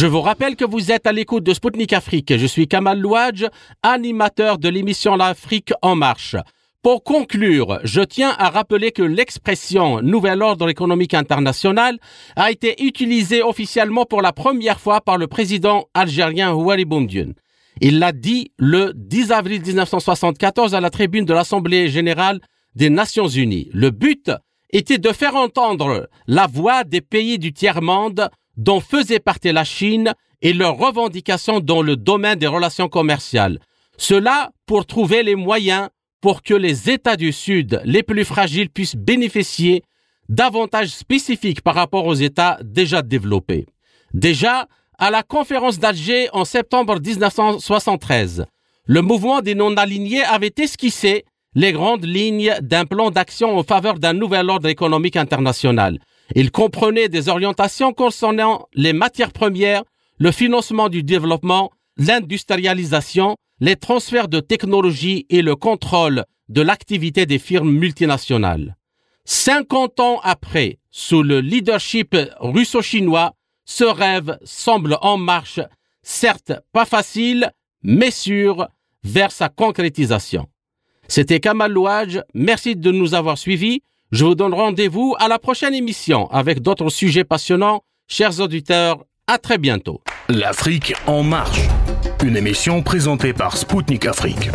Je vous rappelle que vous êtes à l'écoute de Spoutnik Afrique. Je suis Kamal Louadj, animateur de l'émission L'Afrique en marche. Pour conclure, je tiens à rappeler que l'expression Nouvel ordre économique international a été utilisée officiellement pour la première fois par le président algérien Ouali Boumdiene. Il l'a dit le 10 avril 1974 à la tribune de l'Assemblée générale des Nations unies. Le but était de faire entendre la voix des pays du tiers-monde dont faisait partie la Chine et leurs revendications dans le domaine des relations commerciales. Cela pour trouver les moyens pour que les États du Sud les plus fragiles puissent bénéficier d'avantages spécifiques par rapport aux États déjà développés. Déjà, à la conférence d'Alger en septembre 1973, le mouvement des non-alignés avait esquissé les grandes lignes d'un plan d'action en faveur d'un nouvel ordre économique international. Il comprenait des orientations concernant les matières premières, le financement du développement, l'industrialisation, les transferts de technologie et le contrôle de l'activité des firmes multinationales. 50 ans après, sous le leadership russo-chinois, ce rêve semble en marche, certes pas facile, mais sûr, vers sa concrétisation. C'était Kamal Louadj, merci de nous avoir suivis. Je vous donne rendez-vous à la prochaine émission avec d'autres sujets passionnants. Chers auditeurs, à très bientôt.
L'Afrique en marche. Une émission présentée par Spoutnik Afrique.